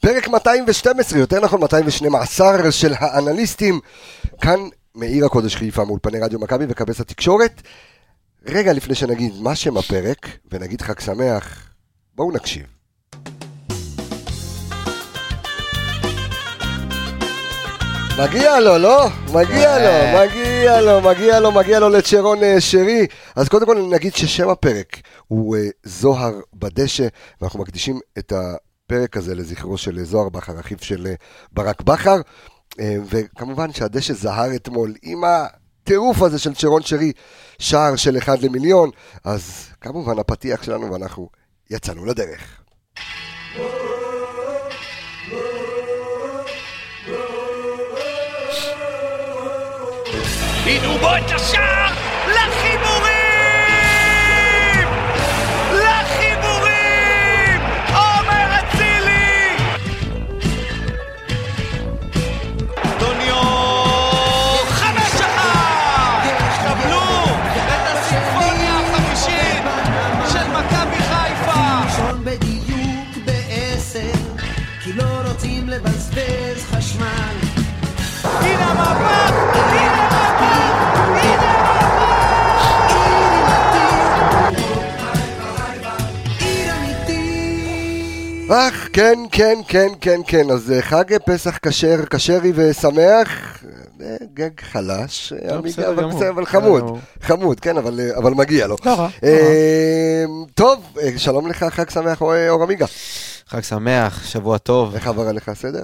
פרק 212, יותר נכון 212 של האנליסטים. כאן מעיר הקודש חיפה מאולפני רדיו מכבי וכבש התקשורת. רגע לפני שנגיד מה שם הפרק, ונגיד חג שמח, בואו נקשיב. מגיע לו, לא? מגיע לו, מגיע לו, מגיע לו, מגיע לו לצ'רון אה, שרי. אז קודם כל נגיד ששם הפרק הוא אה, זוהר בדשא, ואנחנו מקדישים את הפרק הזה לזכרו של זוהר בכר, אחיו של אה, ברק בכר. וכמובן שהדשא זהר אתמול עם הטירוף הזה של צ'רון שרי, שער של אחד למיליון. אז כמובן הפתיח שלנו ואנחנו יצאנו לדרך. הנה בוא את השער אך, כן, כן, כן, כן, כן, אז אה, חג פסח כשר, כשרי ושמח, אה, גג חלש, אה, אבל חמוד, חמוד, כן, אבל מגיע לו. לא רע. לא טוב, שלום לך, חג שמח, אור עמיגה. חג שמח, שבוע טוב. איך עבר עליך, בסדר?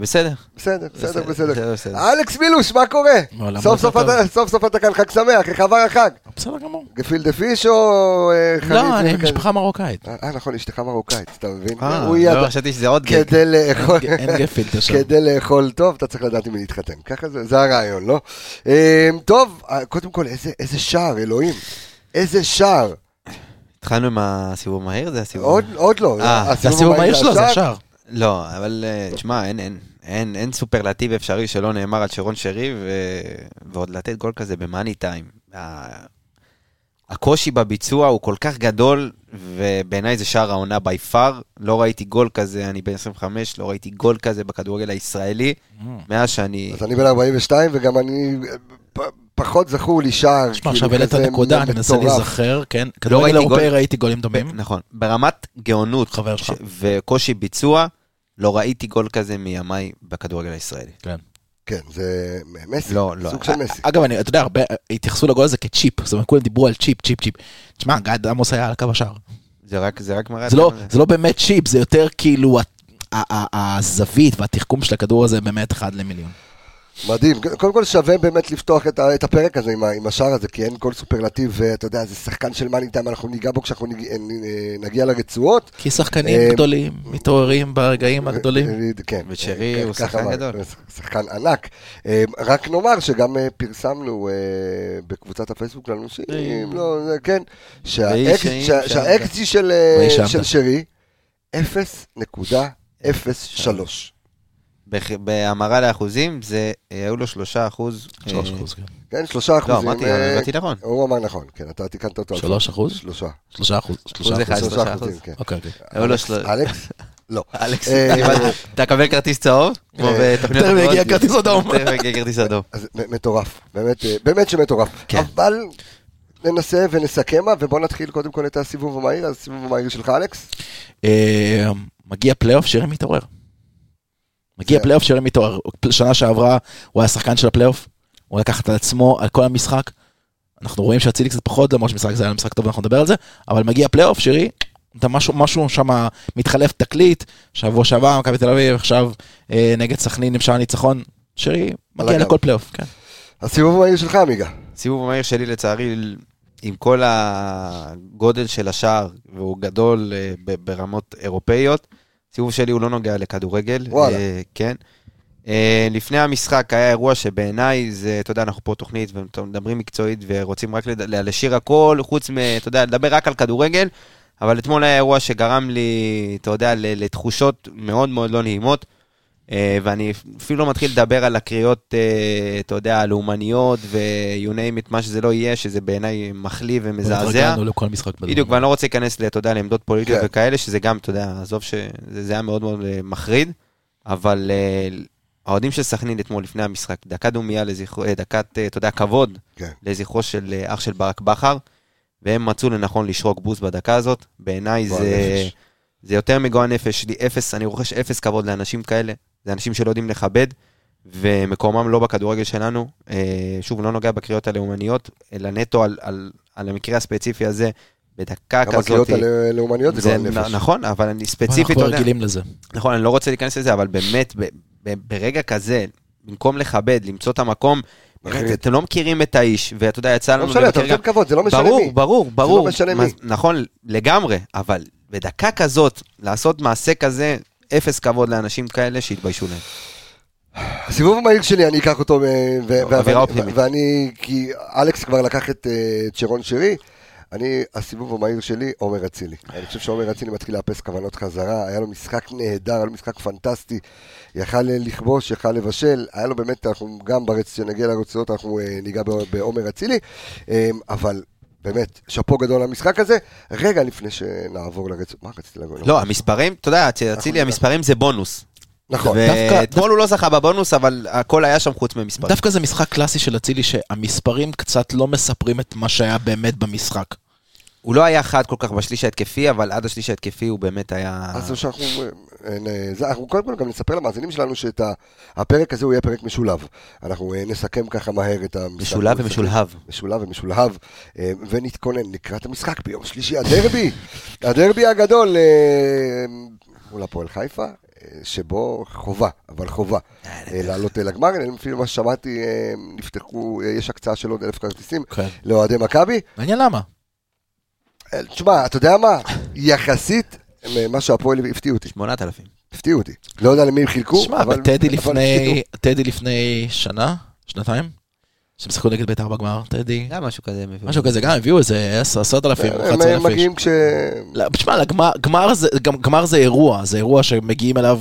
בסדר. בסדר, בסדר, בסדר. אלכס מילוש, מה קורה? סוף סוף אתה כאן, חג שמח, איך עבר החג? בסדר גמור. גפילדה פיש או חליף? לא, אני משפחה מרוקאית. אה, נכון, אשתך מרוקאית, אתה מבין? ידע. לא, חשבתי שזה עוד גג. כדי לאכול... אין גפילדה שם. כדי לאכול טוב, אתה צריך לדעת אם להתחתן. ככה זה הרעיון, לא? טוב, קודם כל, איזה שער, אלוהים. איזה שער. התחלנו עם הסיבוב מהיר? זה הסיבוב... עוד, עוד לא. אה, זה הסיבוב מהיר שלו, זה השער. לא, אבל אה, תשמע, אין, אין, אין, אין סופרלטיב אפשרי שלא נאמר על שרון שרי, ו... ועוד לתת גול כזה במאני טיים. הקושי בביצוע הוא כל כך גדול, ובעיניי זה שער העונה בי פאר. לא ראיתי גול כזה, אני בן 25, לא ראיתי גול כזה בכדורגל הישראלי, mm. מאז שאני... אז אני בן 42, וגם אני פחות זכור לי שער. תשמע, עכשיו העלית נקודה, אני מנסה להיזכר, כן? לא כדורגל אירופאי ראיתי גולים דומים. נכון, ברמת גאונות וקושי ביצוע, לא ראיתי גול כזה מימיי בכדורגל הישראלי. כן. כן, זה מסי, לא, לא. סוג של מסי. אגב, אני, אתה יודע, הרבה התייחסו לגול הזה כצ'יפ, זאת אומרת, כולם דיברו על צ'יפ, צ'יפ, צ'יפ. תשמע, גד עמוס היה על קו השער. זה רק, זה רק מראה... זה, לא, זה לא באמת צ'יפ, זה יותר כאילו הזווית והתחכום של הכדור הזה באמת אחד למיליון. מדהים, קודם כל שווה באמת לפתוח את, את הפרק הזה עם, עם השער הזה, כי אין כל סופרלטיב, ואתה יודע, זה שחקן של מאני טיים, אנחנו ניגע בו כשאנחנו נג, נגיע לרצועות. כי שחקנים אה, גדולים מתעוררים ברגעים הגדולים. כן. ושרי הוא שחקן גדול. שחקן ענק. אה, רק נאמר שגם אה, פרסמנו בקבוצת הפייסבוק לנו שאם לא, כן, שהאקסי של שרי, 0.03. בהמרה לאחוזים, זה, אה, היו לו שלושה אחוז. שלוש אה, אחוז, כן. כן, שלושה אחוזים. לא, אמרתי, אה, אמרתי נכון. הוא אמר נכון, כן, אתה תיקנת אותו. שלוש אחוז? שלושה. שלושה אחוז. שלושה אחוז. שלושה אחוז, כן. אוקיי, אוקיי. אלכס? לא. אלכס, אתה קבל כרטיס צהוב? כמו בתוכניות תכף יגיע כרטיס אדום. תכף יגיע כרטיס אדום. מטורף, באמת שמטורף. כן. אבל ננסה ונסכם, ובוא נתחיל קודם כל את הסיבוב המהיר, הסיבוב המהיר שלך, אלכס. מגיע פלייאוף, שירים מתעורר. מגיע פלייאוף שרי איתו, שנה שעברה הוא היה שחקן של הפלייאוף, הוא לקח את עצמו על כל המשחק. אנחנו רואים שאצילי קצת פחות, למרות שמשחק זה היה משחק טוב, אנחנו נדבר על זה, אבל מגיע פלייאוף, שרי, אתה משהו, משהו שם מתחלף תקליט, שבוע שעבר, מכבי תל אביב, עכשיו אה, נגד סכנין עם שער ניצחון, שרי מגיע לכל פלייאוף, כן. הסיבוב המהיר שלך, עמיגה. הסיבוב המהיר שלי לצערי, עם כל הגודל של השער, והוא גדול אה, ברמות אירופאיות, הסיבוב שלי הוא לא נוגע לכדורגל. וואלה. אה, כן. אה, לפני המשחק היה אירוע שבעיניי זה, אתה יודע, אנחנו פה תוכנית ומדברים מקצועית ורוצים רק לשיר הכל, חוץ מ, אתה יודע, לדבר רק על כדורגל, אבל אתמול היה אירוע שגרם לי, אתה יודע, לתחושות מאוד מאוד לא נעימות. אה, ואני אפילו לא מתחיל לדבר על הקריאות, אה, אתה יודע, הלאומניות ו-you name it, מה שזה לא יהיה, שזה בעיניי מחליא ומזעזע. התרגלנו לכל משחק בדרום. בדיוק, ואני לא רוצה להיכנס, אתה יודע, לעמדות פוליטיות כן. וכאלה, שזה גם, אתה יודע, עזוב שזה זה היה מאוד מאוד אה, מחריד, אבל האוהדים של סכנין אתמול לפני המשחק, דקת דומייה לזכרו, דקת, אתה יודע, כבוד כן. לזכרו של אח של ברק בכר, והם מצאו לנכון לשרוק בוז בדקה הזאת. בעיניי זה, נפש. זה יותר מגועל נפש, יש לי אפס, אני רוכש אפס כבוד לאנשים כאלה, זה אנשים שלא יודעים לכבד, ומקומם לא בכדורגל שלנו. אה, שוב, לא נוגע בקריאות הלאומניות, אלא נטו על, על, על המקרה הספציפי הזה, בדקה גם כזאת. הקריאות הלאומניות זה זה גועל נפש. נכון, אבל אני ספציפית, אנחנו רגילים לזה. נכון, אני לא רוצה להיכנס לזה, אבל באמת, ב- ב- ברגע כזה, במקום לכבד, למצוא את המקום. אתם לא מכירים את האיש, ואתה יודע, יצא לא לנו... משנה, אתה נותן כבוד, זה לא משנה ברור, מי. ברור, ברור. משנה מה- מי. נכון, לגמרי, אבל בדקה כזאת, לעשות מעשה כזה, אפס כבוד לאנשים כאלה שיתביישו להם. הסיבוב המהיר שלי, אני אקח אותו, אופטימית. ואני, כי אלכס כבר לקח את אה, צ'רון שרי, אני, הסיבוב המהיר שלי, עומר אצילי. אני חושב שעומר אצילי מתחיל לאפס כוונות חזרה, היה לו משחק נהדר, היה לו משחק פנטסטי, יכל לכבוש, יכל לבשל, היה לו באמת, אנחנו גם ברצ... כשנגיע לרצועות אנחנו אה, ניגע בע- בעומר אצילי, אה, אבל באמת, שאפו גדול למשחק הזה. רגע לפני שנעבור לרצועות, מה רציתי להגיד? לא, המספרים, אתה יודע, אצילי. המספרים זה בונוס. נכון, דווקא- ואתמול הוא לא זכה בבונוס, אבל הכל היה שם חוץ ממספרים. דווקא זה משחק קלאסי של אצילי שהמספרים קצת לא מספרים את מה שהיה באמת במשחק. הוא לא היה חד כל כך בשליש ההתקפי, אבל עד השליש ההתקפי הוא באמת היה... אז זהו שאנחנו, אה, זה, אנחנו קודם כל גם נספר למאזינים שלנו שאת ה- הפרק הזה הוא יהיה פרק משולב. אנחנו אה, נסכם ככה מהר את המשחק. משולב ומשולהב. משולב ומשולהב, אה, ונתכונן לקראת המשחק ביום שלישי, הדרבי, הדרבי הגדול מול הפועל חיפה. שבו חובה, אבל חובה, לעלות אל הגמר, אני אפילו מה ששמעתי, נפתחו, יש הקצאה של עוד אלף כרטיסים כן. לאוהדי מכבי. מעניין למה. תשמע, אתה יודע מה, יחסית, מה שהפועל הפתיעו אותי. 8,000. הפתיעו אותי. לא יודע למי הם חילקו, שמע, אבל... אבל טדי אבל לפני, הפתיעו. טדי לפני שנה, שנתיים, שהם שיחקו נגד בית"ר בגמר, טדי, גם משהו כזה. הם הביאו. משהו כזה, גם הביאו איזה 10, 10,000, הם 11,000 איש. מגיעים כש... לא, תשמע, לגמר- גמר זה- גם- גמר זה אירוע, זה אירוע שמגיעים אליו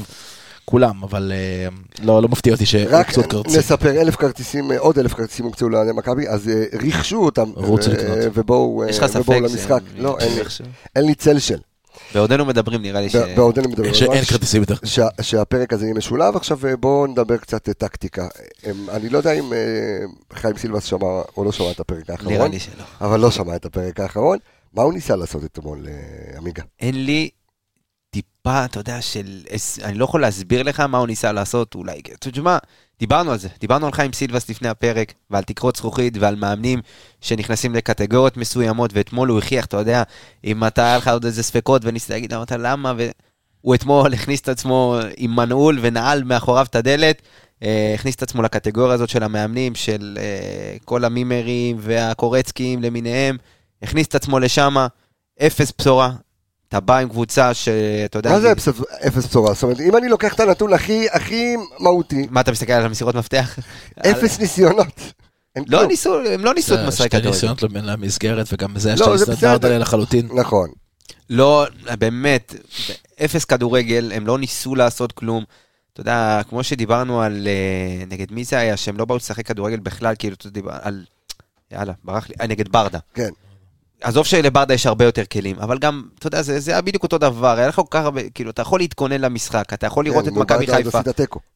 כולם, אבל אה, לא לא מפתיע אותי רק שהוקצו כרטיסים. נספר, אלף כרטיסים, אה, עוד אלף כרטיסים הוקצו לאוהדי מכבי, אז אה, ריכשו אותם. רוצו לקנות. ובואו למשחק. לא, אין לי- איכשהו? אין לי צל של. בעודנו מדברים, נראה לי ש... בעודנו מדברים. שאין כרטיסים יותר. שה- שהפרק הזה יהיה משולב. עכשיו בואו נדבר קצת טקטיקה. אני לא יודע אם חיים סילבס שמע או לא שמע את הפרק האחרון, נראה לי שלא. אבל לא שמע את הפרק האחרון. מה הוא ניסה לעשות אתמול, עמיגה? אין לי טיפה, אתה יודע, של... אני לא יכול להסביר לך מה הוא ניסה לעשות, אולי... תשמע, דיברנו על זה. דיברנו על חיים סילבס לפני הפרק, ועל תקרות זכוכית, ועל מאמנים שנכנסים לקטגוריות מסוימות, ואתמול הוא הכריח, אתה יודע, אם אתה, היה לך עוד איזה ספקות, וניסית להגיד, אמרת למה, והוא אתמול הכניס את עצמו עם מנעול ונעל מאחוריו את הדלת. אה, הכניס את עצמו לקטגוריה הזאת של המאמנים, של אה, כל המימרים והקורצקים למיניהם, הכניס את עצמו לשם, אפס בשורה. אתה בא עם קבוצה שאתה יודע... מה זה אפס- אפס בשורה? זאת אומרת, אם אני לוקח את הנתון הכי הכי מהותי, מה אתה מסתכל על המסירות מפתח? אפס ניסיונות. לא. ניסו, הם לא ניסו את זה משחק שתי כדורגל. ניסיונות למסגרת, וגם זה לא, זה הסתדרת בסדר. עליה לחלוטין. נכון. לא, באמת, אפס כדורגל, הם לא ניסו לעשות כלום. אתה יודע, כמו שדיברנו על, אה, נגד מי זה היה, שהם לא באו לשחק כדורגל בכלל, כאילו, אתה יודע, על, יאללה, ברח לי, אה, נגד ברדה. כן. עזוב שלברדה יש הרבה יותר כלים, אבל גם, אתה יודע, זה, זה היה בדיוק אותו דבר, היה לך כל כך הרבה, כאילו, אתה יכול להתכונן למשחק, אתה יכול לראות כן, את מול מכבי חיפה.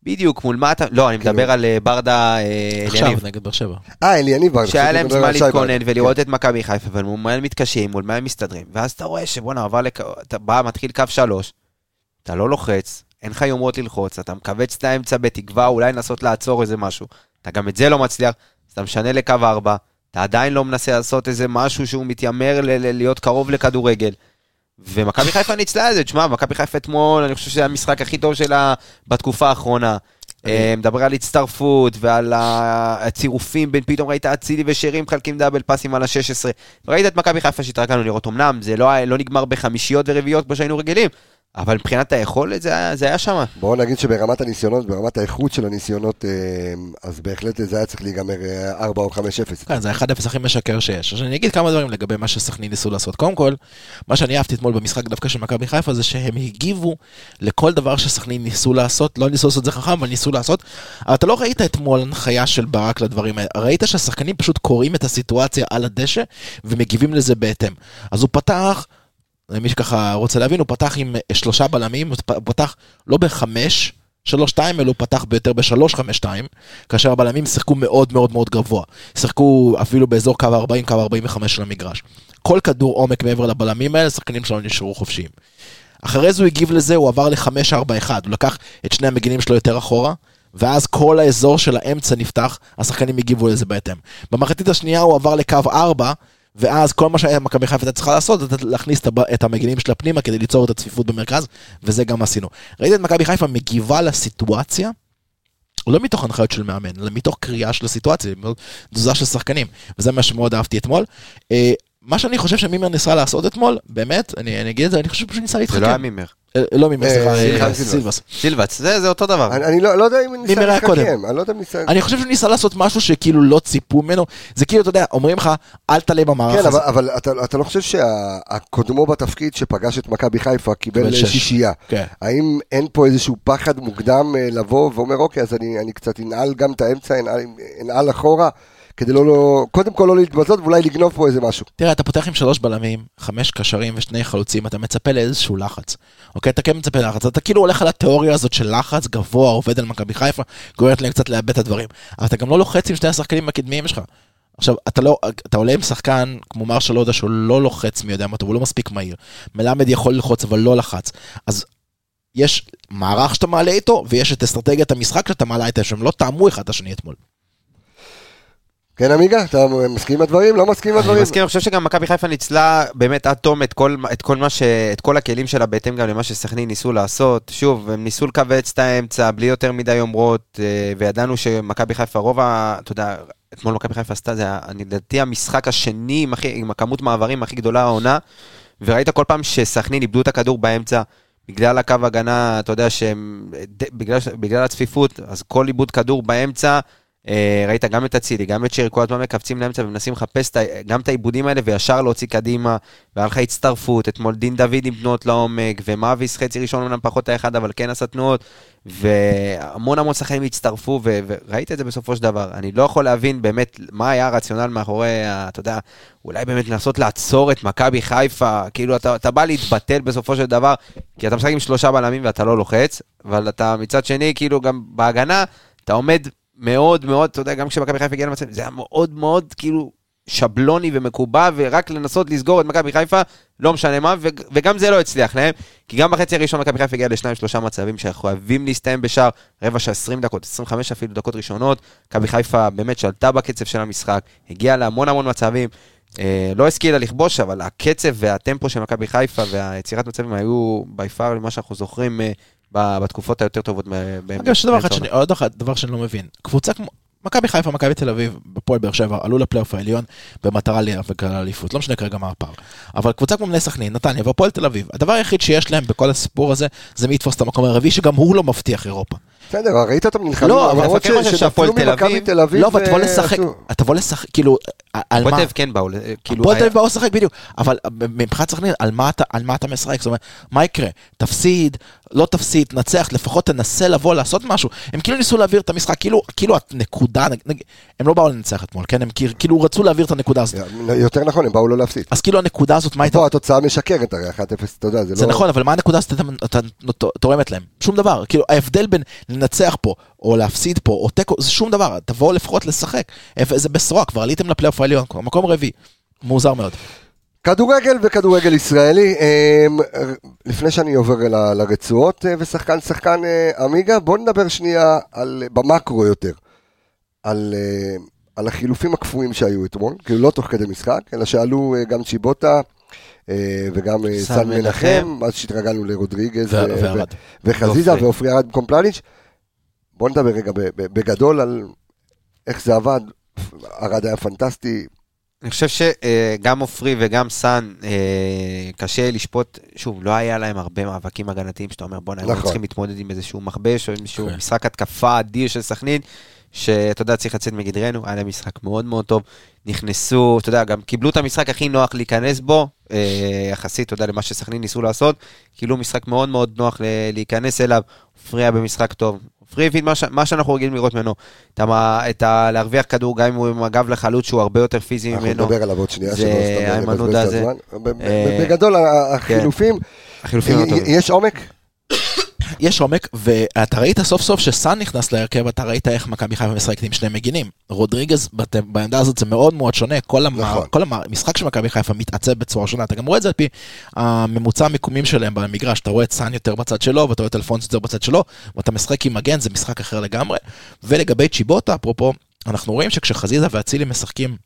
בדיוק, מול מה אתה, לא, אני כאילו- מדבר על אה, ברדה אה, עכשיו. נגד באר שבע. אה, אליניב ברדה. שהיה להם זמן להתכונן. ולראות את מכבי חיפה, ומול מה הם מתקשים, מול מה הם מסתדרים, ואז אתה רואה שבואנה, עבר לק... אתה בא, מתחיל קו שלוש, אתה לא לוחץ, אין לך יומרות ללחוץ, אתה מכווץ את האמצע בתקווה אולי לנסות לעצור איזה משהו, אתה גם את זה לא מצליח, אז אתה משנה לקו ארבע, עדיין לא מנסה לעשות איזה משהו שהוא מתיימר ל- ל- להיות קרוב לכדורגל. ומכבי חיפה ניצלה את זה, תשמע, מכבי חיפה אתמול, אני חושב שזה המשחק הכי טוב שלה בתקופה האחרונה. אה, מדבר על הצטרפות ועל הצירופים בין פתאום ראית אצילי ושרי מחלקים דאבל פאסים על ה-16. ראית את מכבי חיפה שהתרגלנו לראות, אמנם זה לא, לא נגמר בחמישיות ורביעיות כמו שהיינו רגילים, אבל מבחינת היכולת זה היה- זה היה שם. בואו נגיד שברמת הניסיונות, ברמת האיכות של הניסיונות, אה, אז בהחלט זה היה צריך להיגמר אה, 4 או 5-0. כן, זה ה-1-0 הכי משקר שיש. עכשיו אני אגיד כמה דברים לגבי מה שסכנין ניסו לעשות. קודם כל, מה שאני אהבתי אתמול במשחק דווקא של מכבי חיפה זה שהם הגיבו לכל דבר שסכנין ניסו לעשות, לא ניסו לעשות את זה חכם, אבל ניסו לעשות. אבל אתה לא ראית אתמול הנחיה של ברק לדברים האלה, ראית שהשחקנים פשוט קוראים את הסיטואציה על הדשא ומגיבים לזה בהתאם. אז הוא פתח, למי שככה רוצה להבין, הוא פתח עם אה, שלושה בלמים, הוא פתח לא בחמש, שלוש שתיים, אלא הוא פתח ביותר בשלוש חמש שתיים, כאשר הבלמים שיחקו מאוד מאוד מאוד גבוה. שיחקו אפילו באזור קו 40, קו 45 של המגרש. כל כדור עומק מעבר לבלמים האלה, השחקנים שלנו נשארו חופשיים. אחרי זה הוא הגיב לזה, הוא עבר ל-5-4-1, הוא לקח את שני המגינים שלו יותר אחורה, ואז כל האזור של האמצע נפתח, השחקנים הגיבו לזה בהתאם. במחצית השנייה הוא עבר לקו 4, ואז כל מה שמכבי חיפה צריכה לעשות, זה להכניס את המגינים שלה פנימה כדי ליצור את הצפיפות במרכז, וזה גם עשינו. ראית את מכבי חיפה מגיבה לסיטואציה, לא מתוך הנחיות של מאמן, אלא מתוך קריאה של הסיטואציה, תזוזה של שחקנים, וזה מה שמאוד אהבתי אתמול. אה, מה שאני חושב שמימר ניסה לעשות אתמול, באמת, אני, אני אגיד את זה, אני חושב שהוא ניסה זה להתחכם. לא היה מימר. אה, לא מימר, אה, סליחה, אה, סילבס. סילבס. זה זה אותו דבר. אני אני לא לא יודע אם ניסה אני לא יודע אם ניסה... אני חושב שהוא ניסה לעשות משהו שכאילו לא ציפו ממנו, זה כאילו, אתה יודע, אומרים לך, אל תעלה במערך כן, הזה. אבל, אבל אתה, אתה לא חושב שהקודמו בתפקיד שפגש את מכבי חיפה קיבל. שישייה? כן. האם אין פה איזשהו פחד מוקדם לבוא ואומר, אוקיי, אז אני, אני קצת אנעל גם את האמצע, אנעל אחורה, כדי לא, לא, קודם כל לא להתבזות ואולי לגנוב פה איזה משהו. תראה, אתה פותח עם שלוש בלמים, חמש קשרים ושני חלוצים, אתה מצפה לאיזשהו לחץ. אוקיי, אתה כן מצפה ללחץ, אתה כאילו הולך על התיאוריה הזאת של לחץ גבוה, עובד על מכבי חיפה, גורמת להם קצת לאבד את הדברים. אבל אתה גם לא לוחץ עם שני השחקנים הקדמיים שלך. עכשיו, אתה לא, אתה עולה עם שחקן כמו מרשל הודה שהוא לא לוחץ מי יודע מה הוא לא מספיק מהיר. מלמד יכול ללחוץ אבל לא לחץ. אז יש מערך שאתה מעלה איתו, ויש את אסטרטגיית המשחק שאתה מעלה איתה, שהם לא טעמו אחד את השני אתמול. כן, עמיגה, אתה מסכים עם הדברים? לא מסכים עם אני הדברים? מסכים, אני חושב שגם מכבי חיפה ניצלה באמת עד תום את כל, את כל מה ש... את כל הכלים שלה בהתאם גם למה שסכנין ניסו לעשות. שוב, הם ניסו לכווץ את האמצע בלי יותר מדי יומרות, אה, וידענו שמכבי חיפה, רוב ה... אתה יודע, אתמול מכבי חיפה עשתה, זה היה, אני לדעתי המשחק השני עם, הכי, עם הכמות מעברים הכי גדולה העונה, וראית כל פעם שסכנין איבדו את הכדור באמצע. בגלל הקו הגנה, אתה יודע שהם, בגלל, בגלל הצפיפות, אז כל איבוד כדור באמצע, ראית גם את אצילי, גם את שרי, כל הזמן מקפצים לאמצע ומנסים לחפש גם את העיבודים האלה וישר להוציא קדימה, והיה לך הצטרפות, אתמול דין דוד עם תנועות לעומק, ומאביס חצי ראשון אמנם פחות האחד, אבל כן עשה תנועות, והמון המון שחקנים הצטרפו, ו- וראית את זה בסופו של דבר. אני לא יכול להבין באמת מה היה הרציונל מאחורי, אתה יודע, אולי באמת לנסות לעצור את מכבי חיפה, כאילו אתה, אתה בא להתבטל בסופו של דבר, כי אתה משחק עם שלושה בלמים ואתה לא לוחץ, אבל אתה מצד שני, כאילו גם בהגנה, אתה עומד מאוד מאוד, אתה יודע, גם כשמכבי חיפה הגיעה למצב, זה היה מאוד מאוד כאילו שבלוני ומקובע, ורק לנסות לסגור את מכבי חיפה, לא משנה מה, וגם זה לא הצליח להם, כי גם בחצי הראשון מכבי חיפה הגיעה לשניים שלושה מצבים שחייבים להסתיים בשער, רבע של 20 דקות, 25 אפילו דקות ראשונות, מכבי חיפה באמת שלטה בקצב של המשחק, הגיעה להמון המון מצבים. אה, לא השכילה לכבוש, אבל הקצב והטמפו של מכבי חיפה והיצירת מצבים היו בי פאר למה שאנחנו זוכרים אה, בתקופות היותר טובות. אגב, יש דבר אחד שאני, עוד דבר שאני לא מבין. קבוצה כמו, מכבי חיפה, מכבי תל אביב, בפועל באר שבע, עלו לפלייאוף העליון במטרה להיאבק על האליפות. לא משנה כרגע מה הפער. אבל קבוצה כמו בני סכנין, נתניה והפועל תל אביב, הדבר היחיד שיש להם בכל הסיפור הזה, זה מי יתפוס את המקום הרביעי, שגם הוא לא מבטיח אירופה. בסדר, ראית אותם נלחמים, לא, אבל למרות אתה כן שהפועל שנפלו תל ממכבי אביב- תל אביב. לא, אבל תבוא אה, לשחק, עשו- תבוא לשחק, כאילו, על מה? הפועל תל אביב כן באו, כאילו, הפועל תל היה- אביב באו לשחק בדיוק, אבל מבחינת סכנין, על מה אתה- על מה אתה משחק? זאת אומרת, מה יקרה? תפסיד, לא תפסיד, תנצח, לפחות תנסה לבוא לעשות משהו. הם כאילו ניסו להעביר את המשחק, כאילו, כאילו הנקודה, הם לא באו לנצח אתמול, כן? הם כאילו- כאילו רצו להעביר את הנקודה הזאת. יותר נכון, הם באו לא להפסיד. אז כאילו הנקודה הזאת, מה הייתה? פה התוצאה משקרת, הרי 1-0, אתה יודע, זה לא... זה נכון, אבל מה הנקודה הזאת אתה- אתה תורמת להם? שום דבר. כאילו, ההבדל בין לנצח פה, או להפסיד פה, או תיקו, זה שום דבר. תבואו לפחות לשחק. איזה בשורה, כבר עליתם לפלייאוף העליון, מקום רביעי. מוזר מאוד. כדורגל וכדורגל ישראלי, אמ, לפני שאני עובר ל- לרצועות אה, ושחקן שחקן אה, עמיגה, בוא נדבר שנייה על, במקרו יותר, על, אה, על החילופים הקפואים שהיו אתמול, כאילו לא תוך כדי משחק, אלא שעלו גם צ'יבוטה וגם סן מנחם. מנחם, אז שהתרגלנו לרודריגז ו- ו- וחזיזה ועופרי. ועופרי ארד במקום פלניץ'. בוא נדבר רגע בגדול על איך זה עבד, ארד היה פנטסטי, אני חושב שגם עופרי וגם סאן, אה, קשה לשפוט, שוב, לא היה להם הרבה מאבקים הגנתיים, שאתה אומר, בוא'נה, הם נכון. צריכים להתמודד עם איזשהו מכבש, או עם איזשהו כן. משחק התקפה אדיר של סכנין, שאתה יודע, צריך לצאת מגדרנו, היה להם משחק מאוד מאוד טוב. נכנסו, אתה יודע, גם קיבלו את המשחק הכי נוח להיכנס בו, אה, יחסית, אתה יודע, למה שסכנין ניסו לעשות, קיבלו משחק מאוד מאוד נוח ל- להיכנס אליו, היה במשחק טוב. עופרי הביא מה, ש- מה שאנחנו רגילים לראות ממנו, את, המ- את ה... להרוויח כדור, גם אם הוא עם הגב לחלוץ שהוא הרבה יותר פיזי אנחנו ממנו. נדבר עליו עוד שנייה, שלא סתם נבזבז את. הזמן. אה, בגדול, ה- החילופים, החילופים י- הטובים. יש עומק? יש עומק, ואתה ראית סוף סוף שסאן נכנס להרכב, אתה ראית איך מכבי חיפה משחקת עם שני מגינים. רודריגז בת- בעמדה הזאת זה מאוד מאוד שונה, כל, המ... נכון. כל המשחק של מכבי חיפה מתעצב בצורה שונה, אתה גם רואה את זה על פי הממוצע המיקומים שלהם במגרש, אתה רואה את סאן יותר בצד שלו, ואתה רואה את אלפונס יותר בצד שלו, ואתה משחק עם מגן, זה משחק אחר לגמרי. ולגבי צ'יבוטה, אפרופו, אנחנו רואים שכשחזיזה ואצילי משחקים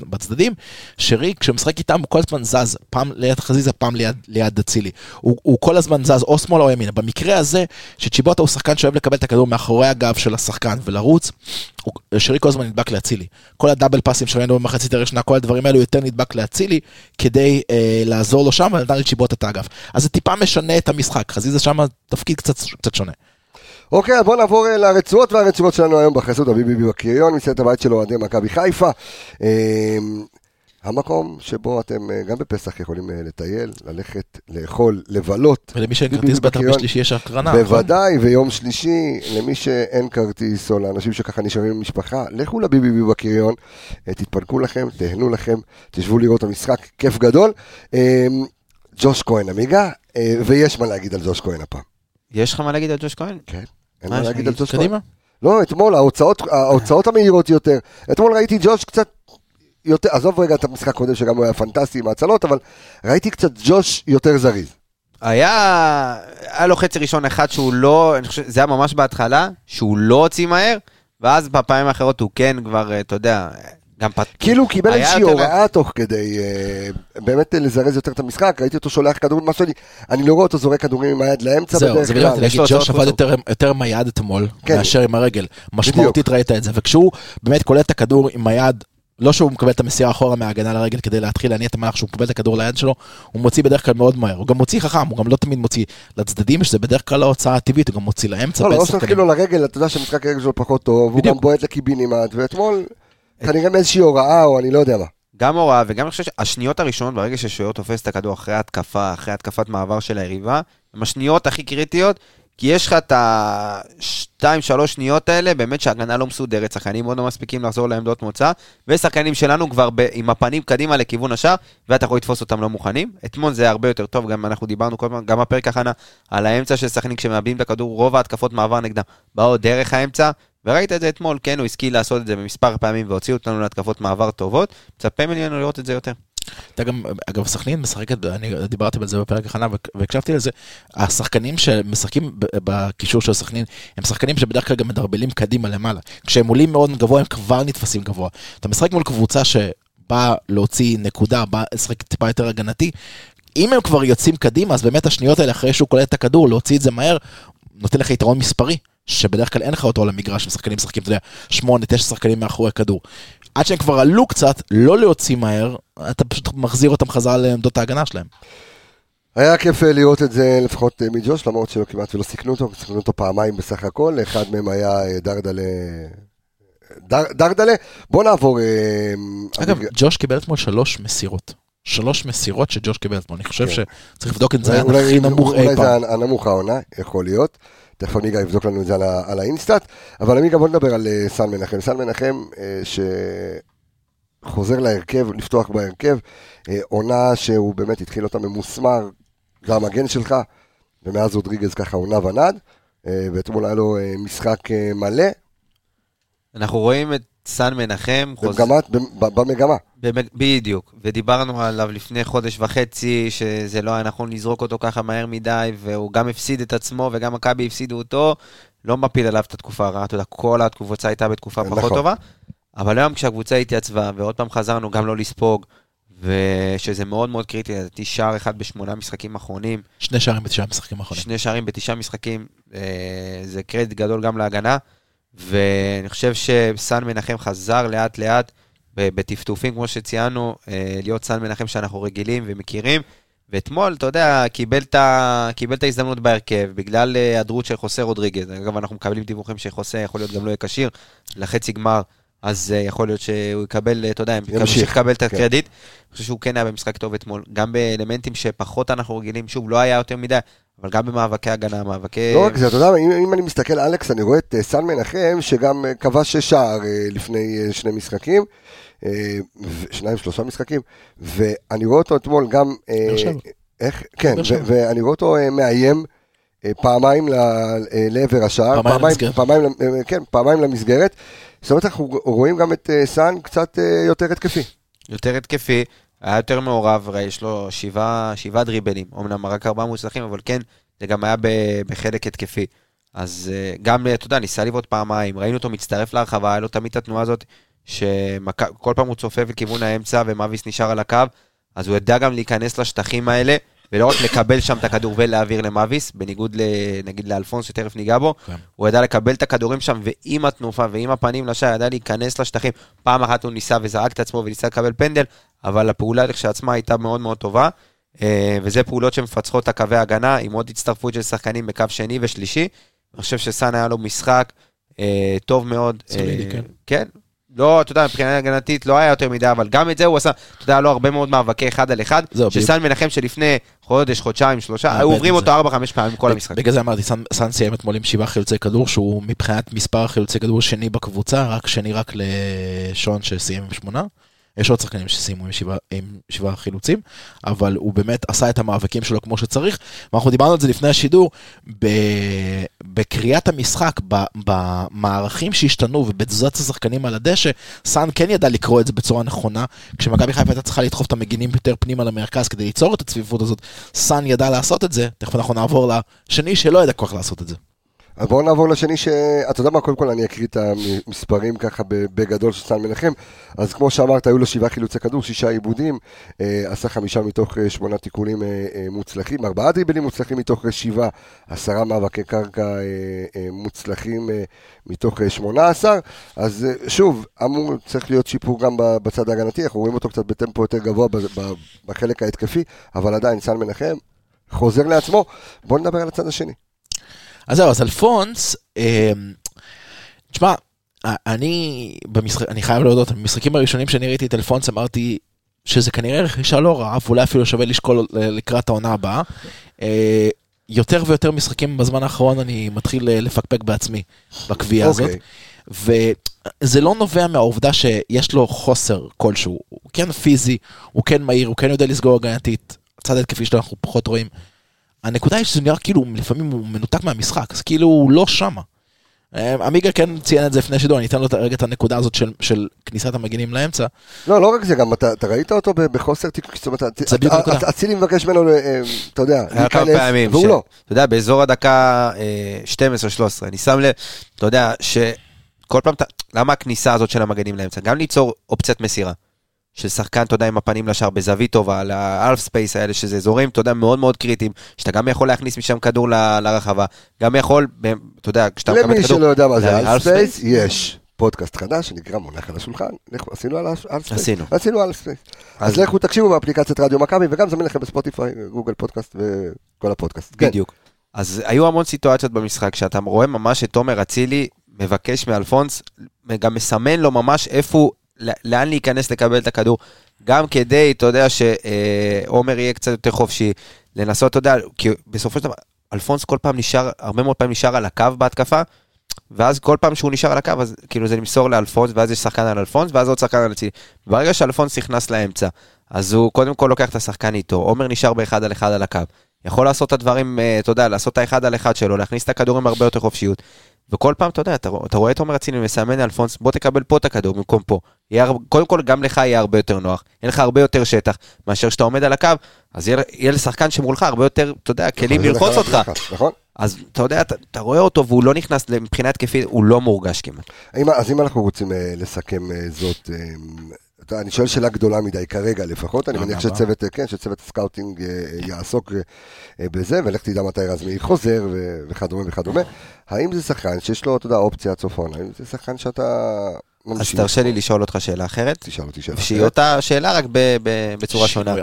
בצדדים, שרי כשהוא משחק איתם הוא כל הזמן זז, פעם ליד חזיזה, פעם ליד, ליד אצילי. הוא, הוא כל הזמן זז או שמאלה או ימינה. במקרה הזה, שצ'יבוטה הוא שחקן שאוהב לקבל את הכדור מאחורי הגב של השחקן ולרוץ, הוא, שרי כל הזמן נדבק לאצילי. כל הדאבל פאסים שראינו במחצית הראשונה, כל הדברים האלו יותר נדבק לאצילי, כדי אה, לעזור לו שם ונתן לצ'יבוטה את האגף. אז זה טיפה משנה את המשחק, חזיזה שם תפקיד קצת, קצת שונה. אוקיי, אז בואו נעבור אה, לרצועות, והרצועות שלנו היום בחסות הביבי בקריון, מסעדת הבית של אוהדי מכבי חיפה. אה, המקום שבו אתם אה, גם בפסח יכולים אה, לטייל, ללכת, לאכול, לבלות. ולמי שאין כרטיס בטח. בשלישי יש הקרנה. נכון? בוודאי, ויום שלישי, למי שאין כרטיס, או לאנשים שככה נשארים במשפחה, לכו לביבי בקריון, תתפנקו לכם, תהנו לכם, תשבו לראות את המשחק, כיף גדול. אה, ג'וש כהן עמיגה, ויש מה להגיד על ג'וש כהן הפעם. יש לך מה להגיד על ג'וש כהן? כן. אין מה להגיד על? ג'וש כהן. קדימה. לא, אתמול ההוצאות, ההוצאות המהירות יותר. אתמול ראיתי ג'וש קצת יותר, עזוב רגע את המשחק הקודם שגם הוא היה פנטסטי עם ההצלות, אבל ראיתי קצת ג'וש יותר זריז. היה, היה לו חצי ראשון אחד שהוא לא, אני חושב, זה היה ממש בהתחלה, שהוא לא הוציא מהר, ואז בפעמים האחרות הוא כן כבר, אה, אתה יודע, גם פת... כאילו הוא קיבל איזושהי הוראה תוך כדי אה, באמת לזרז יותר את המשחק, ראיתי אותו שולח כדורים, מה שאני, אני לא רואה אותו זורק כדורים עם היד לאמצע זהו, בדרך זה בדיוק, כלל. יש להגיד, לו ג'וש עבד. יותר, יותר עם היד אתמול, כן. מאשר עם הרגל. משמעותית ראית את זה, וכשהוא באמת קולט את הכדור עם היד, לא שהוא מקבל את המסירה אחורה מההגנה לרגל כדי להתחיל להניע את המהלך, שהוא מקבל את הכדור ליד שלו, הוא מוציא בדרך כלל מאוד מהר. הוא גם מוציא חכם, הוא גם לא תמיד מוציא לצדדים, שזה בדרך כלל ההוצאה הטבעית, הוא גם מוציא לאמצע. לא, לא שחקנים. שחקים לו לרגל, אתה יודע שמשחק הרגל שלו פחות טוב, בדיוק. גם בועט לקיבינימט, ואתמול כנראה מאיזושהי הוראה, או אני לא יודע מה. גם הוראה, וגם אני חושב שהשניות הראשונות, ברגע ששוער תופס את הכדור אחרי התקפה, אחרי התקפת מעבר של היריבה, הם השניות הכי קריטיות, כי יש לך את השתיים, שלוש שניות האלה, באמת שההגנה לא מסודרת, שחקנים עוד לא מספיקים לחזור לעמדות מוצא, ושחקנים שלנו כבר ב, עם הפנים קדימה לכיוון השער, ואתה יכול לתפוס אותם לא מוכנים. אתמול זה הרבה יותר טוב, גם אנחנו דיברנו כל הזמן, גם בפרק הכנה, על האמצע של סכנין, כשמאבדים את הכדור, רוב ההתקפות מעבר נגדם באו דרך האמצע, וראית את זה אתמול, כן, הוא השכיל לעשות את זה במספר פעמים והוציא אותנו להתקפות מעבר טובות, מצפה ממנו לראות את זה יותר. אתה גם, אגב, סכנין משחקת, אני דיברתי על זה בפרק הכנה והק- והקשבתי לזה, השחקנים שמשחקים בקישור של סכנין, הם שחקנים שבדרך כלל גם מדרבלים קדימה למעלה. כשהם עולים מאוד גבוה, הם כבר נתפסים גבוה. אתה משחק מול קבוצה שבאה להוציא נקודה, באה לשחק טיפה יותר הגנתי, אם הם כבר יוצאים קדימה, אז באמת השניות האלה, אחרי שהוא קולט את הכדור, להוציא את זה מהר, נותן לך יתרון מספרי, שבדרך כלל אין לך אותו על המגרש, ושחקנים משחקים, אתה יודע, שמונה, תשע שחקנים מאחורי כדור. עד שהם כבר עלו קצת, לא להוציא מהר, אתה פשוט מחזיר אותם חזרה לעמדות ההגנה שלהם. היה כיף אה, לראות את זה לפחות אה, מג'וש, למרות שלא כמעט ולא סיכנו אותו, סיכנו אותו פעמיים בסך הכל, אחד מהם היה אה, דרדלה... דר, דרדלה. בוא נעבור... אגב, אביג- ג'וש קיבל אתמול שלוש מסירות. שלוש מסירות שג'וש קיבל אתמול, אני חושב כן. שצריך לבדוק את זה, אולי- היה הכי נמוך אולי אי זה פעם. הנמוך העונה, יכול להיות. תכף עמיגה יבדוק לנו את זה על, על האינסטאט. אבל עמיגה, בוא נדבר על אה, סן מנחם. סן מנחם, אה, שחוזר להרכב, לפתוח בהרכב, אה, עונה שהוא באמת התחיל אותה ממוסמר, זה המגן שלך, ומאז רודריגז ככה עונה ונד. ואתמול היה לו משחק מלא, אנחנו רואים את סן מנחם, חוזר... במגמת, ב- במגמה. במג- בדיוק, ודיברנו עליו לפני חודש וחצי, שזה לא היה נכון לזרוק אותו ככה מהר מדי, והוא גם הפסיד את עצמו וגם מכבי הפסידו אותו, לא מפיל עליו את התקופה הרעה, אתה יודע, כל הקבוצה הייתה בתקופה פחות נכון. טובה, אבל היום כשהקבוצה התייצבה, ועוד פעם חזרנו גם לא לספוג, ושזה מאוד מאוד קריטי, לדעתי שער אחד בשמונה משחקים אחרונים, שני שערים בתשעה משחקים האחרונים. שני שערים בתשעה משחקים, אה, זה קרדיט גדול גם להגנה, ואני חושב שסן מנחם חזר לאט לאט, ב- בטפטופים, כמו שציינו, אה, להיות סן מנחם שאנחנו רגילים ומכירים. ואתמול, אתה יודע, קיבל את, ההזדמנות בהרכב, בגלל אה, היעדרות של חוסה רודריגז. אגב, אנחנו מקבלים דיווחים שחוסה יכול להיות גם לא יהיה כשיר לחצי גמר, אז uh, יכול להיות שהוא יקבל, אה, אתה יודע, ימשיך לקבל את כן. הקרדיט. אני חושב שהוא כן היה במשחק טוב אתמול, גם באלמנטים שפחות אנחנו רגילים, שוב, לא היה יותר מדי, אבל גם במאבקי הגנה, מאבקי... לא רק זה, אתה יודע, אם, אם אני מסתכל, אלכס, אני רואה את אה, סן מנחם, שגם אה, כבש שש שער אה, לפני אה, שני משחקים, אה, שניים, שלושה משחקים, ואני רואה אותו אתמול גם... אה. איך? כן. ואני רואה אותו אה, מאיים אה, פעמיים ל- אה, לעבר השער, פעמיים למסגרת. פעמיים, למ- אה, כן, פעמיים למסגרת. זאת אומרת, אנחנו רואים גם את אה, סן קצת אה, יותר התקפי. יותר התקפי, היה יותר מעורב, הרי יש לו שבעה, שבעה דריבלים, אמנם רק ארבעה מוצלחים, אבל כן, זה גם היה בחלק התקפי. אז אה, גם, אה, אתה יודע, ניסה לבעוט פעמיים, ראינו אותו מצטרף להרחבה, היה לו תמיד את התנועה הזאת, שכל פעם הוא צופף לכיוון האמצע ומאביס נשאר על הקו, אז הוא ידע גם להיכנס לשטחים האלה, ולא רק לקבל שם את הכדור ולהעביר למאביס, בניגוד נגיד לאלפונס שתכף ניגע בו, כן. הוא ידע לקבל את הכדורים שם, ועם התנופה ועם הפנים לשער, ידע להיכנס לשטחים. פעם אחת הוא ניסה וזרק את עצמו וניסה לקבל פנדל, אבל הפעולה לכשעצמה הייתה מאוד מאוד טובה. אה, וזה פעולות שמפצחות את הקווי ההגנה, עם עוד הצטרפות של שחקנים בקו שני ושלישי. אני חושב שסאן היה לו משחק אה, טוב מאוד. סולידי, אה, כן. כן. לא, אתה יודע, מבחינה הגנתית לא היה יותר מדי, אבל גם את זה הוא עשה, אתה יודע, לו הרבה מאוד מאבקי אחד על אחד, שסאן מנחם שלפני חודש, חודשיים, שלושה, מאבד היו עוברים אותו זה. ארבע, חמש פעמים כל המשחק. בגלל זה אמרתי, סן- סן סיים אתמול עם שבעה חילוצי כדור, שהוא מבחינת מספר חילוצי כדור שני בקבוצה, רק שני רק לשון שסיים עם שמונה. יש עוד שחקנים שסיימו עם שבעה, עם שבעה חילוצים, אבל הוא באמת עשה את המאבקים שלו כמו שצריך. ואנחנו דיברנו על זה לפני השידור, ב... בקריאת המשחק. במערכים שהשתנו ובתזוזת השחקנים על הדשא, סאן כן ידע לקרוא את זה בצורה נכונה. כשמכבי חיפה הייתה צריכה לדחוף את המגינים יותר פנימה למרכז כדי ליצור את הצפיפות הזאת, סאן ידע לעשות את זה. תכף אנחנו נעבור לשני שלא ידע כל כך לעשות את זה. אז בואו נעבור לשני ש... אתה יודע מה, קודם כל אני אקריא את המספרים ככה בגדול של סן מנחם. אז כמו שאמרת, היו לו שבעה חילוצי כדור, שישה עיבודים, אה, עשה חמישה מתוך אה, שמונה תיקולים אה, מוצלחים, ארבעה דריבלים מוצלחים מתוך שבעה, עשרה מאבקי קרקע מוצלחים מתוך שמונה עשר. אז שוב, אמור, צריך להיות שיפור גם בצד ההגנתי, אנחנו רואים אותו קצת בטמפו יותר גבוה בחלק ההתקפי, אבל עדיין סן מנחם חוזר לעצמו. בואו נדבר על הצד השני. אז זהו, אז אלפונס, אה, תשמע, אני, במשחק, אני חייב להודות, במשחקים הראשונים שאני ראיתי את אלפונס אמרתי שזה כנראה רכישה לא רעה, ואולי אפילו שווה לשקול ל- לקראת העונה הבאה. אה, יותר ויותר משחקים בזמן האחרון אני מתחיל אה, לפקפק בעצמי בקביעה הזאת. אוקיי. וזה לא נובע מהעובדה שיש לו חוסר כלשהו, הוא כן פיזי, הוא כן מהיר, הוא כן יודע לסגור הגנתית, הצד התקפי שלו אנחנו פחות רואים. הנקודה היא שזה נראה כאילו לפעמים הוא מנותק מהמשחק, אז כאילו הוא לא שמה. אה, עמיגה כן ציין את זה לפני שידור, אני אתן לו רגע את הנקודה הזאת של, של כניסת המגינים לאמצע. לא, לא רק זה, גם אתה, אתה ראית אותו בחוסר תיק, זאת אומרת, אצילי מבקש ממנו, אה, אתה יודע, היה כמה להיכנס, פעמים, והוא ש- לא. אתה יודע, באזור הדקה אה, 12-13, אני שם לב, אתה יודע, שכל פעם, למה הכניסה הזאת של המגנים לאמצע? גם ליצור אופציית מסירה. של שחקן, אתה יודע, עם הפנים לשער בזווית טובה, על ה half space האלה, שזה אזורים, אתה יודע, מאוד מאוד קריטיים, שאתה גם יכול להכניס משם כדור ל- לרחבה, גם יכול, אתה יודע, כשאתה מקבל למי כדור... שלא יודע מה זה half space, יש פודקאסט חדש שנקרא מונח על השולחן, עשינו על half space. עשינו. עשינו half space. אז לכו תקשיבו באפליקציית רדיו מכבי, וגם זמין לכם בספוטיפיי, גוגל פודקאסט וכל הפודקאסט. כן. בדיוק. אז היו המון סיטואציות במשחק, שאתה רואה ממש את עומר אצילי מבקש מאלפונס, גם מסמן לו ממש איפה, לאן להיכנס לקבל את הכדור, גם כדי, אתה יודע, שעומר יהיה קצת יותר חופשי, לנסות, אתה יודע, כי בסופו של דבר, אלפונס כל פעם נשאר, הרבה מאוד פעמים נשאר על הקו בהתקפה, ואז כל פעם שהוא נשאר על הקו, אז כאילו זה למסור לאלפונס, ואז יש שחקן על אלפונס, ואז עוד שחקן על אצילי. ברגע שאלפונס נכנס לאמצע, אז הוא קודם כל לוקח את השחקן איתו, עומר נשאר באחד על אחד על הקו. יכול לעשות את הדברים, אה, אתה יודע, לעשות את האחד על אחד שלו, להכניס את הכדורים הרבה יותר חופשיות. וכל פעם, אתה יודע, אתה, אתה רואה את עומר אצילי מסמן לאלפונס, בוא תקבל פה את הכדור במקום פה. יהיה, קודם כל, גם לך יהיה הרבה יותר נוח, יהיה לך הרבה יותר שטח, מאשר שאתה עומד על הקו, אז יהיה, יהיה לשחקן שמולך הרבה יותר, אתה יודע, כלים נכון, זה ללחוץ אותך. נכון. אז אתה יודע, אתה, אתה רואה אותו והוא לא נכנס, מבחינה התקפית, הוא לא מורגש כמעט. אז אם אנחנו רוצים אה, לסכם אה, זאת, אה, אני שואל שאלה גדולה מדי כרגע לפחות, אני מניח? שצוות, כן, שצוות ה scouting אה, אה, יעסוק אה, אה, בזה, ולך תדע מתי רז מאיר חוזר וכדומה וכדומה. האם זה שחקן שיש לו, אתה יודע, אופציה העונה? האם זה שחקן שאתה אז? תרשה לי לשאול אותך שאלה אחרת, תשאל אותי שאלה. שהיא אותה שאלה רק ב- ב- בצורה שונה.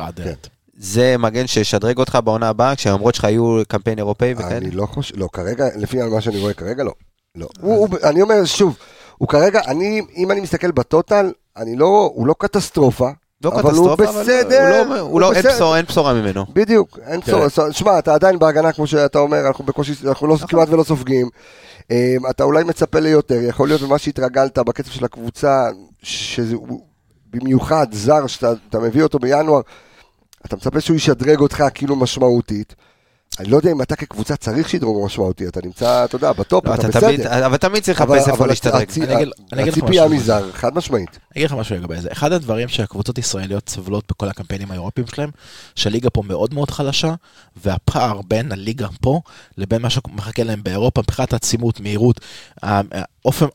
זה מגן שישדרג אותך בעונה הבאה, כשהאומרות שלך יהיו קמפיין אירופאי וכאלה? אני לא חושב, לא, כרגע, לפי מה שאני רואה כרגע, לא. לא. אני אומר שוב, הוא כרגע, אני, אם אני מסתכל בטוטל, אני לא, הוא לא קטסטרופה. לא אבל הוא קטסטרופה, אבל בסדר, הוא לא- הוא הוא לא, אין בסדר. בשורה- אין בשורה ממנו. בדיוק, אין תראה. צורך. שמע, אתה עדיין בהגנה, כמו שאתה אומר, אנחנו בקושי, אנחנו לא, כמעט ולא סופגים. אה, אתה אולי מצפה ליותר, יכול להיות במה שהתרגלת בקצב של הקבוצה, שזה במיוחד זר, שאתה אתה מביא אותו בינואר, אתה מצפה שהוא ישדרג אותך כאילו משמעותית. אני לא יודע אם אתה כקבוצה צריך שדרוג משמעותי, אתה נמצא, אתה יודע, בטופ, לא, אתה אתה תמיד, בסדר. אבל תמיד צריך לחפש איפה להשתדרג. הציפייה. מזר, חד משמעית. אני אגיד לך משהו לגבי זה. אחד הדברים שהקבוצות הישראליות סובלות בכל הקמפיינים האירופיים שלהם, שהליגה פה מאוד מאוד חלשה, והפער בין הליגה פה לבין מה שמחכה להם באירופה, מבחינת עצימות, מהירות,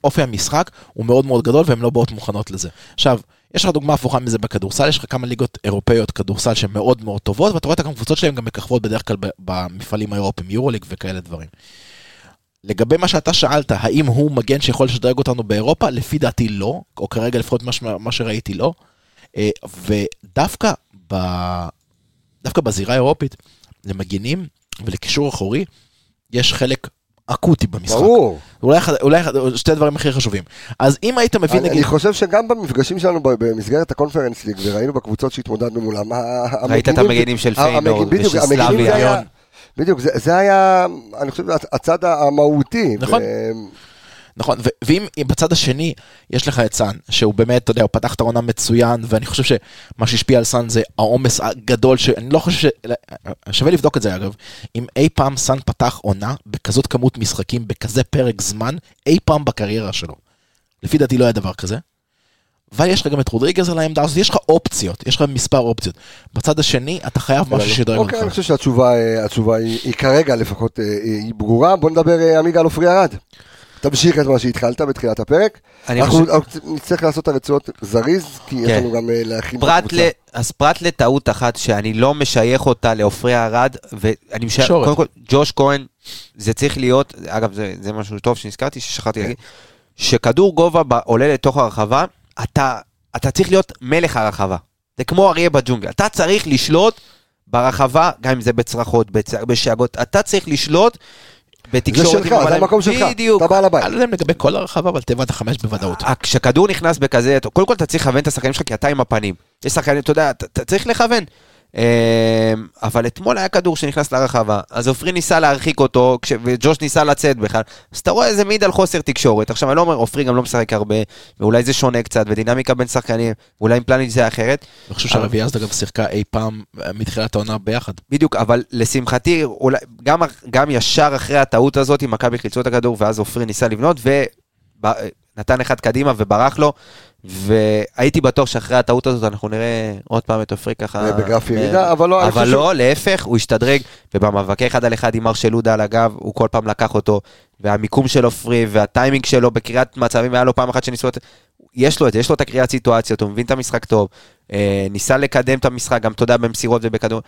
אופי המשחק, הוא מאוד מאוד גדול והן לא באות מוכנות לזה. עכשיו, יש לך דוגמה הפוכה מזה בכדורסל, יש לך כמה ליגות אירופאיות כדורסל שהן מאוד מאוד טובות, ואתה רואה את הקבוצות שלהם גם מככבות בדרך כלל במפעלים האירופיים, יורוליג וכאלה דברים. לגבי מה שאתה שאלת, האם הוא מגן שיכול לשדרג אותנו באירופה? לפי דעתי לא, או כרגע לפחות מה, מה שראיתי לא. אה, ודווקא ב... דווקא בזירה האירופית, למגינים ולקישור אחורי, יש חלק אקוטי במשחק. ברור. אולי, אחד- אולי אחד- שתי הדברים הכי חשובים. אז אם היית מביא אני, נגיד... אני חושב שגם במפגשים שלנו במסגרת הקונפרנס ליג, וראינו בקבוצות שהתמודדנו מולם, ראית את המגינים- המגנים של פיינורד בדיוק, ושל סלאביה. זה היה- בדיוק, זה, זה היה, אני חושב, הצד המהותי. נכון. ו- נכון, ו- ואם אם בצד השני יש לך את סאן, שהוא באמת, אתה יודע, הוא פתח את העונה מצוין, ואני חושב שמה שהשפיע על סאן זה העומס הגדול, שאני לא חושב ש... שווה לבדוק את זה אגב, אם אי פעם סאן פתח עונה בכזאת כמות משחקים, בכזה פרק זמן, אי פעם בקריירה שלו. לפי דעתי לא היה דבר כזה. אבל יש לך גם את רודריגז על העמדה הזאת, יש לך אופציות, יש לך מספר אופציות. בצד השני, אתה חייב משהו שידרג אוקיי, אני אותך. חושב שהתשובה אה, היא, היא כרגע לפחות אה, היא ברורה. בוא נדבר אה, עמיגה על עופרי ארד. תמשיך את מה שהתחלת בתחילת הפרק. אני אנחנו חושב- אנחנו נצטרך לעשות את הרצועות זריז, כי יש כן. לנו גם אה, להכין את הקבוצה. ל... אז פרט לטעות אחת שאני לא משייך אותה לעופרי ארד, ואני משייך. קודם כל, ג'וש כהן, זה צריך להיות, אגב, זה, זה משהו טוב שנזכרתי, ששכחתי כן. להגיד, שכדור גובה עולה לתוך הרחבה, אתה, אתה צריך להיות מלך הרחבה. זה כמו אריה בג'ונגל, אתה צריך לשלוט ברחבה, גם אם זה בצרחות, בצ... בשאגות, אתה צריך לשלוט זה בתקשורת שלך, זה. המקום שלך. בדיוק. אתה בעל הבית. אני לא יודע אם לגבי כל הרחבה, אבל תיבת החמש בוודאות. אה, כשכדור נכנס בכזה, קודם כל אתה צריך לכוון את השחקנים שלך כי אתה עם הפנים. יש שחקנים, אתה יודע, אתה צריך לכוון. אמ, אבל אתמול היה כדור שנכנס לרחבה, אז עופרי ניסה להרחיק אותו, כש- וג'וש ניסה לצאת בכלל, אז אתה רואה איזה מעיד על חוסר תקשורת. עכשיו אני לא אומר, עופרי גם לא משחק הרבה, ואולי זה שונה קצת, ודינמיקה בין שחקנים, ואולי עם פלניץ' זה אחרת. אני חושב שהרביעייה הזאת אגב שיחקה אי פעם אה, מתחילת העונה ביחד. בדיוק, אבל לשמחתי, אולי, גם, גם ישר אחרי הטעות הזאת, מכבי חילצו את הכדור, ואז עופרי ניסה לבנות, ונתן אחד קדימה וברח לו, והייתי בטוח שאחרי הטעות הזאת אנחנו נראה עוד פעם את עופרי ככה... אה, בגרף אה, ירידה, אבל לא, אבל לא, להפך, הוא השתדרג, ובמאבקי אחד על אחד עם מר שלודה על הגב, הוא כל פעם לקח אותו, והמיקום של עופרי, והטיימינג שלו בקריאת מצבים, היה לו פעם אחת שניסו... את- יש לו את זה, יש לו את הקריאת סיטואציות, הוא מבין את המשחק טוב, אה, ניסה לקדם את המשחק, גם תודה במסירות ובכדור.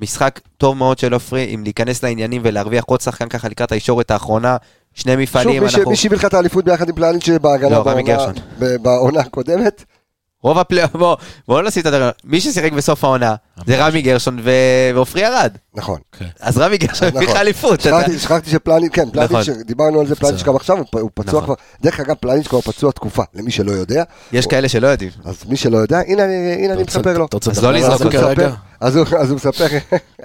משחק טוב מאוד של עופרי, אם להיכנס לעניינים ולהרוויח עוד שחקן ככה לקראת הישורת האחרונה, שני שוב, מפעלים, מי ש- אנחנו... מי שהביא לך את האליפות ביחד עם פלניץ' בהגנה לא, בעונה- גרשון. ב- בעונה הקודמת. רוב הפלייאוף, בוא, בוא לא נשים את הדבר, מי ששיחק בסוף העונה, זה רמי גרשון ו- ועופרי ארד. נכון. אז רמי גרשון הביא לך נכון. אליפות. שכחתי- שפלניץ', כן, פלניץ', נכון. דיברנו על זה, פלניץ'. גם עכשיו, הוא- פצוע נכון. כבר, דרך אגב, פלניץ' כבר פצוע תקופה, למי שלא יודע. יש כאלה שלא יודעים. אז מי שלא יודע, הנה אני מספר לו. אז לא לזרוק אותו. אז הוא אז הוא מספר,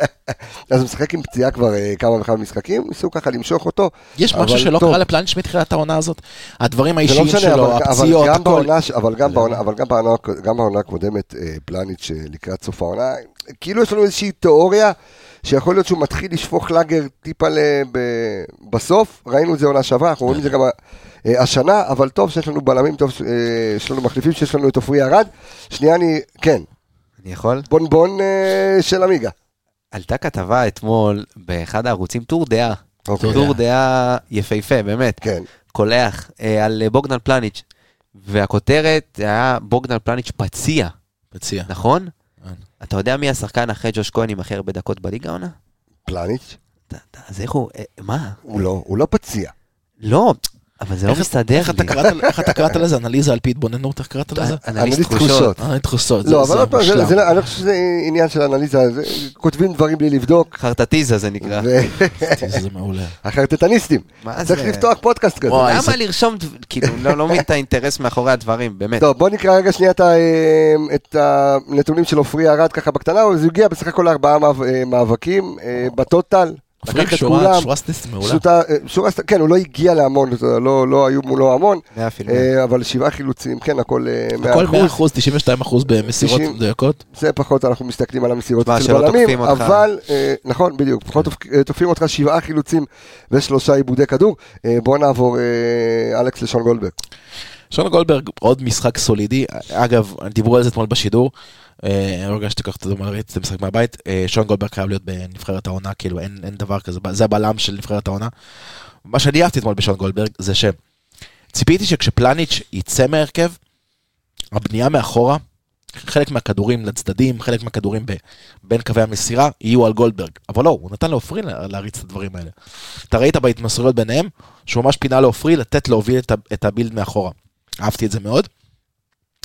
אז הוא משחק עם פציעה כבר אה, כמה וכמה משחקים, ניסו ככה למשוך אותו. יש אבל משהו שלא טוב. קרה לפלניץ' מתחילת העונה הזאת? הדברים לא האישיים משנה, שלו, אבל- אבל הפציעות, גם הכל. בעונה אבל גם בעונה- אבל גם בעונה- גם בעונה הקודמת, אה, פלניץ' אה, לקראת סוף העונה, כאילו יש לנו איזושהי תיאוריה שיכול להיות שהוא מתחיל לשפוך לאגר טיפה ב- בסוף, ראינו את זה עונה שעברה, אנחנו רואים את זה גם השנה, אבל טוב שיש לנו בלמים, טוב ש- אה, יש לנו מחליפים, שיש לנו את עופרי ארד. שנייה, אני, כן, אני יכול? בונבון אה, של עמיגה. עלתה כתבה אתמול באחד הערוצים, טור דעה. אוקיי. טור דעה יפהפה, באמת. כן, קולח, אה, על בוגדן פלניץ'. והכותרת היה בוגדן פלניץ' פציע, פציע. נכון? כן. אתה יודע מי השחקן אחרי ג'וש כהן עם הכי הרבה דקות בליגה העונה? פלניץ'? אז איך הוא, אה, מה? הוא לא, הוא לא פציע. לא, אבל זה לא מסתדר איך אתה לי. קראת- איך אתה קראת לזה? אנליזה על פי התבוננות? איך קראת לזה? אנליסט תחושות. אה, תחושות. זה- לא, אבל זה עוד פעם, זה- מושלם. זה לא- אני לא חושב שזה עניין של אנליזה, זה- כותבים דברים בלי לבדוק. חרטטיזה זה נקרא. זה מעולה. החרטטניסטים. מה צריך זה? לפתוח פודקאסט כזה. למה זה- לרשום, כאילו, לא לא מבין את האינטרס מאחורי הדברים, באמת. טוב, בוא נקרא רגע שנייה את ה- את הנתונים של עופרי ארד ככה בקטנה, הוא הגיע בסך הכל לארבעה אה, מאבקים אה, בטוטל. לקח את כולם. שורה סטטיסטית מעולה. אה, שורה, כן, הוא לא הגיע להמון, לא לא היו מולו המון. אה, אבל שבעה חילוצים, כן, הכל אה, מאה הכל 100 אחוז. אחוז, 92 אחוז במסירות 90. מדויקות. זה פחות אנחנו מסתכלים על המסירות אצל שלא בלמים, תוקפים. אבל, אה, נכון, בדיוק, פחות אה, תופסים אותך שבעה חילוצים ושלושה עיבודי כדור. אה, בוא נעבור, אה, אלכס, לשון גולדברג. שון גולדברג, עוד משחק סולידי. אגב, דיברו על זה אתמול בשידור. אה, לא הרגשתי ככה, אתה ראיתי את המשחק מהבית. אה, שון גולדברג חייב להיות בנבחרת העונה, כאילו אין אין דבר כזה, זה הבלם של נבחרת העונה. מה שאני אהבתי אתמול בשון גולדברג זה שציפיתי שכשפלניץ' יצא מהרכב, הבנייה מאחורה, חלק מהכדורים לצדדים, חלק מהכדורים בין קווי המסירה, יהיו על גולדברג. אבל לא, הוא נתן לעופרי לה- להריץ את הדברים האלה. אתה ראית בהתמסרויות ביניהם, שהוא ממש פינה לעופרי לתת להוביל את הבילד מאחורה. אהבתי את זה מאוד.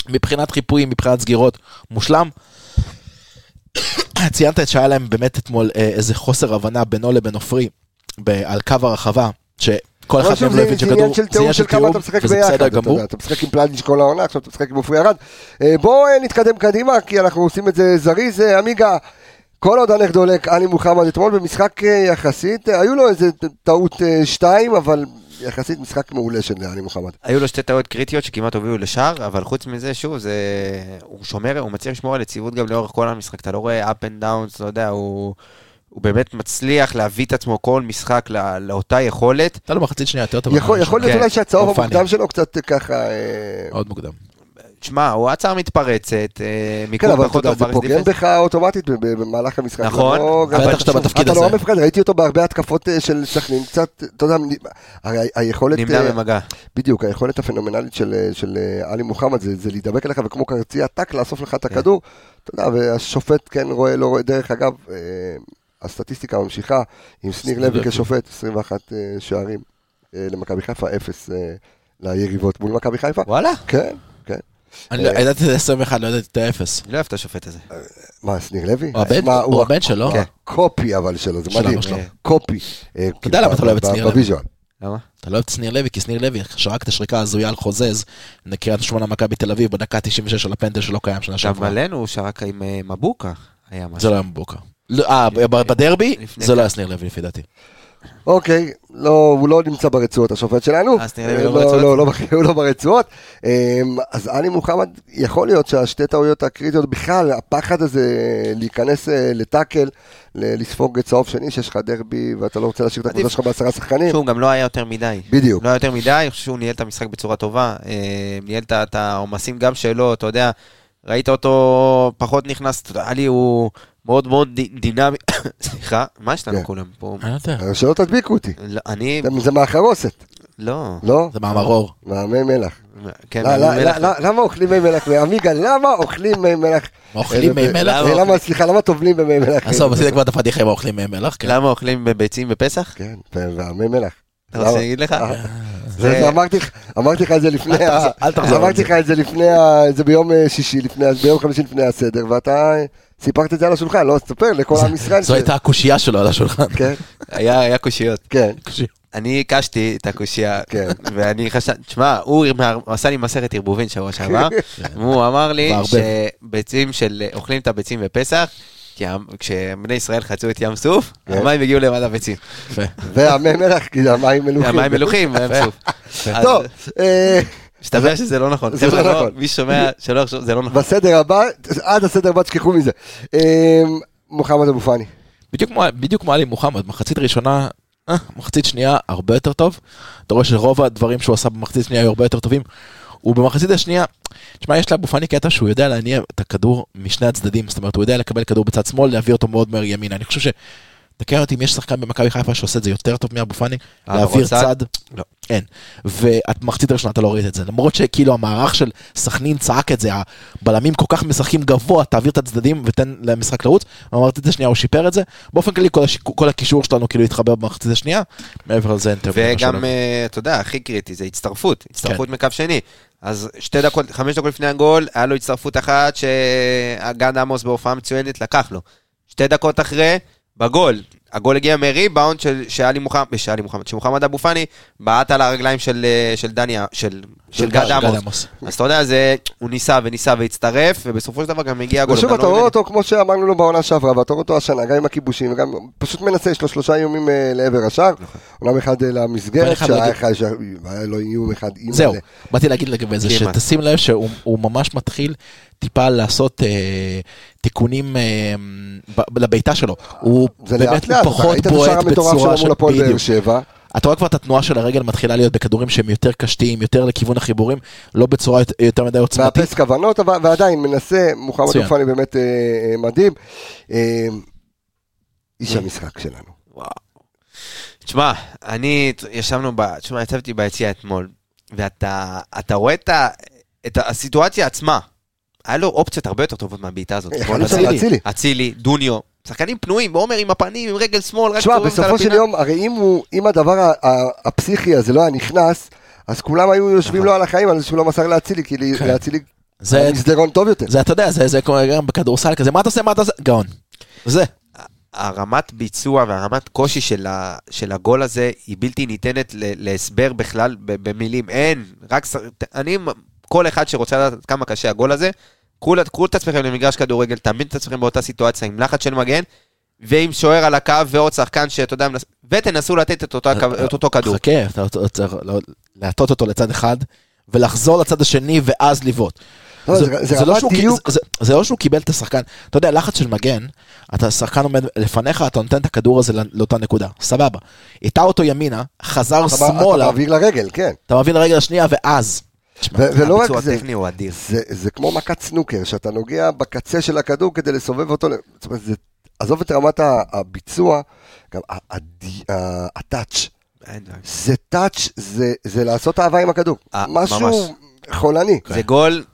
מבחינת חיפויים, מבחינת סגירות, מושלם. ציינת את שהיה להם באמת אתמול אה, איזה חוסר הבנה בינו לבין עופרי על קו הרחבה, שכל אחד מהם לא זה הבין זה שכדור, עניין של תיאום וזה. בסדר גמור. אתה משחק עם פלניץ' כל העונה, עכשיו אתה משחק עם עופרי ארד. אה, בואו אה, נתקדם קדימה, כי אנחנו עושים את זה זריז. עמיגה, כל עוד הנך דולק, עלי מוחמד אתמול במשחק יחסית, היו לו איזה טעות שתיים, אבל יחסית משחק מעולה של עלי מוחמד. היו לו שתי טעויות קריטיות שכמעט הובילו לשער, אבל חוץ מזה, שוב, זה... הוא שומר, הוא מצליח לשמור על יציבות גם לאורך כל המשחק. אתה לא רואה up and downs, אתה יודע, הוא... הוא באמת מצליח להביא את עצמו כל משחק לא, לאותה יכולת. הייתה לו מחצית שנייה יותר טובה. יכול יכול להיות כן. אולי שהצהוב לא. המוקדם שלו קצת אה, ככה... אה, מאוד מוקדם. שמע, הוא עצר מתפרצת, אה, כן, מיקום אבל אתה פחות יודע, טוב זה פוגע. בך אוטומטית ב- ב- במהלך המשחק. נכון, לא- אבל בטח שאתה בתפקיד אתה הזה. נורא מפחד, ראיתי אותו בהרבה התקפות אה, של סכנין, קצת, אתה יודע, הרי ה- היכולת, נמנע אה, במגע. בדיוק, היכולת הפנומנלית של, אה, של אה, עלי מוחמד זה, זה להידבק אליך וכמו קרצייה טאק לאסוף לך את הכדור, אתה יודע, והשופט כן רואה, לא רואה, דרך אגב, אה, הסטטיסטיקה ממשיכה עם שניר לוי. כשופט, 21 אה, שערים אה, למכבי חיפה, 0 אה, ליריבות מול מכבי חיפה, וואלה, כן, כן. אני לא- אה, ידעתי את ה-21, לא ידעתי את האפס. אני לא אוהב את השופט הזה. מה, שניר לוי? הוא הבן- שלו? כן, קופי אבל שלו, זה מדהים, שלו. קופי. אה, אתה יודע למה אתה לא אוהב את שניר לוי? למה? אתה לא אוהב את שניר לוי, כי שניר לוי שרק את השריקה הזויה על חוזז, נקריית שמונה מכבי תל אביב בדקה 96 על הפנדל שלא קיים שנה גם שעברה. עלינו הוא שרק עם אה, מבוקה. זה לא היה מבוקה. לא, אה, בדרבי זה לא היה שניר לוי לפי דעתי. אוקיי, לא, הוא לא נמצא ברצועות, השופט שלנו. אז נראה לי אה, לא ברצועות? לא, לא, הוא לא ברצועות. אה, אז עלי מוחמד, יכול להיות שהשתי טעויות הקריטיות, בכלל, הפחד הזה להיכנס אה, לטאקל, ל- לספוג צהוב שני, שיש לך דרבי ואתה לא רוצה להשאיר את הקבוצה. שלך בעשרה שחקנים. שוב, גם לא היה יותר מדי. בדיוק. לא היה יותר מדי, אני חושב שהוא ניהל את המשחק בצורה טובה. אה, ניהל את העומסים גם שלו, אתה יודע, ראית אותו פחות נכנס, אתה יודע, עלי הוא מאוד מאוד די- דינמי. סליחה, מה יש לנו כן. כולם פה? אני לא יודע. אה, שלא תדביקו אותי. לא, אני, זה- זה מהחרוסת, לא. לא? זה מאמר אור. מהמי מלח. כן, לא, לא. לא, לא, למה אוכלים מי מלח? עמיגה, למה אוכלים מי מלח? אוכלים אה, מי מלח? אה, למה, סליחה, למה טובלים במי מלח? עזוב, עשית כבר את הפדיחה עם האוכלים מי מלח, כן. למה אוכלים ביצים בפסח? כן, והמי מלח. אתה רוצה? להגיד לך? אה, זה- זה אמרתי לך- אמרתי לך את זה לפני, אל ה- תחזור, אל תחזור על אמרתי. לך את זה לפני, ה- זה ביום אה, שישי, לפני- ביום חמישי לפני הסדר, ואתה אה, סיפרת את זה על השולחן, לא, תספר לכל עם ישראל. זו ש- הייתה הקושייה שלו על השולחן. כן, היה היה קושיות. כן. אני הקשתי את הקושייה, כן. ואני חשבתי, תשמע, הוא עשה לי מסכת ערבובין שבוע שעבר, הוא אמר לי. שביצים של, אוכלים את הביצים בפסח, כשבני ישראל חצו את ים סוף, כן. המים הגיעו למד הביצים. והמי מלח, כי זה המים מלוכים. המים מלוכים בים סוף. טוב, אה, מסתבר שזה לא נכון. זה לא נכון. מי שומע, שלא יחשוב, זה לא נכון. בסדר הבא, עד הסדר הבא תשכחו מזה. אה, מוחמד אבו פאני. בדיוק כמו- בדיוק כמו עלי מוחמד, מחצית ראשונה, אה, מחצית שנייה הרבה יותר טוב. אתה רואה שרוב הדברים שהוא עשה במחצית שנייה היו הרבה יותר טובים. ובמחצית השנייה, תשמע, יש לאבו פאני קטע שהוא יודע להניע את הכדור משני הצדדים, זאת אומרת, הוא יודע לקבל כדור בצד שמאל, להביא אותו מאוד מהר ימינה. אני חושב ש... תקן אותי אם יש שחקן במכבי חיפה שעושה את זה יותר טוב מאבו פאני, אה, להעביר עוד צד? לא. אין. ובמחצית הראשונה אתה לא ראית את זה, למרות שכאילו המערך של סכנין צעק את זה, הבלמים כל כך משחקים גבוה, תעביר את הצדדים ותן למשחק לרוץ, במחצית השנייה הוא שיפר את זה, באופן כללי כל, השיק... כל הקישור שלנו כאילו התחבר במחצית השנייה, מעבר לזה אין. מדי וגם. אה, אתה יודע, הכי קריטי זה הצטרפות, הצטרפות מקו שני. אז שתי דקות, חמש דקות לפני הגול, היה לו הצטרפות אחת שהגן עמוס בהופעה מצוינת לקח לו. שתי דקות אחרי, בגול. הגול הגיע מריבאונד של שאלי מוחמד, שאלי מוחמד, שמוחמד אבו פאני בעט על הרגליים של, אה, של דניה, של, של גד עמוס. אז אתה יודע, זה, הוא ניסה וניסה והצטרף, ובסופו של דבר גם הגיע הגול. ושוב, גם אתה לא רואה אותו כמו שאמרנו לו בעונה שעברה, ואתה רואה אותו השנה, גם עם הכיבושים, וגם פשוט מנסה, יש לו שלושה איומים אה, לעבר השער, אומנם אחד אה, למסגרת, שהיה לו איום אחד, איום זהו. באתי להגיד לגבי זה. שתשים לב שהוא הוא ממש מתחיל טיפה לעשות אה, תיקונים אה, ב- לבעיטה שלו. הוא באמת אתה פחות בועט בצורה של... מול הפועל באר בדיוק. שבע, אתה רואה כבר את התנועה של הרגל מתחילה להיות בכדורים שהם יותר קשתיים, יותר לכיוון החיבורים, לא בצורה יותר- מדי עוצמתית. מאפס כוונות, אבל- ועדיין מנסה, מוחמד. אופני באמת אה, אה, מדהים. אה, איש המשחק שלנו. וואו. תשמע, אני, ישבנו ב... תשמע, יצבתי ביציע אתמול, ואתה אתה רואה את, ה, את הסיטואציה עצמה. היה לו אופציות הרבה יותר טובות מהבעיטה הזאת. לאצילי. אצילי, דוניו, שחקנים פנויים, ועומר עם הפנים, עם רגל שמאל, רק תשמע, בסופו של. יום, הרי אם הוא- אם הדבר ה- ה- הפסיכי הזה לא היה נכנס, אז כולם היו יושבים לו על החיים על זה שהוא לא מסר לאצילי, כי כן. לאצילי זה- מסדרון טוב יותר. זה, אתה יודע, זה זה כמו גם בכדורסל כזה, מה אתה עושה, מה אתה עושה? גאון. זה. הרמת ביצוע והרמת קושי של, ה, של הגול הזה היא בלתי ניתנת ל, להסבר בכלל ב, במילים. אין, רק... אני, כל אחד שרוצה לדעת כמה קשה הגול הזה, קחו, את עצמכם למגרש כדורגל, תעמידו את עצמכם באותה סיטואציה עם לחץ של מגן, ועם שוער על הקו ועוד שחקן שאתה יודע, ותנסו לתת את אותו, הקו- את אותו כדור. חכה, אתה אתה צריך לא- להטות אותו לצד אחד, ולחזור לצד השני, ואז לבעוט. לא, זה- לא שהוא. קיבל- לא את השחקן, אתה יודע, לחץ של מגן, אתה שחקן עומד לפניך, אתה נותן את הכדור הזה לא- לאותה נקודה, סבבה. איתה אותו ימינה, חזר שמאלה, אתה מעביר לרגל, כן. אתה מביא לרגל השנייה, ואז. ולא רק הביצוע זה, הטכני הוא אדיר. זה, זה כמו מכת סנוקר, שאתה נוגע בקצה של הכדור כדי לסובב אותו, זאת אומרת, זה, עזוב את רמת הביצוע, גם הטאץ'. זה טאץ', זה, זה לעשות אהבה עם הכדור, אה, משהו ממש. חולני, זה גול,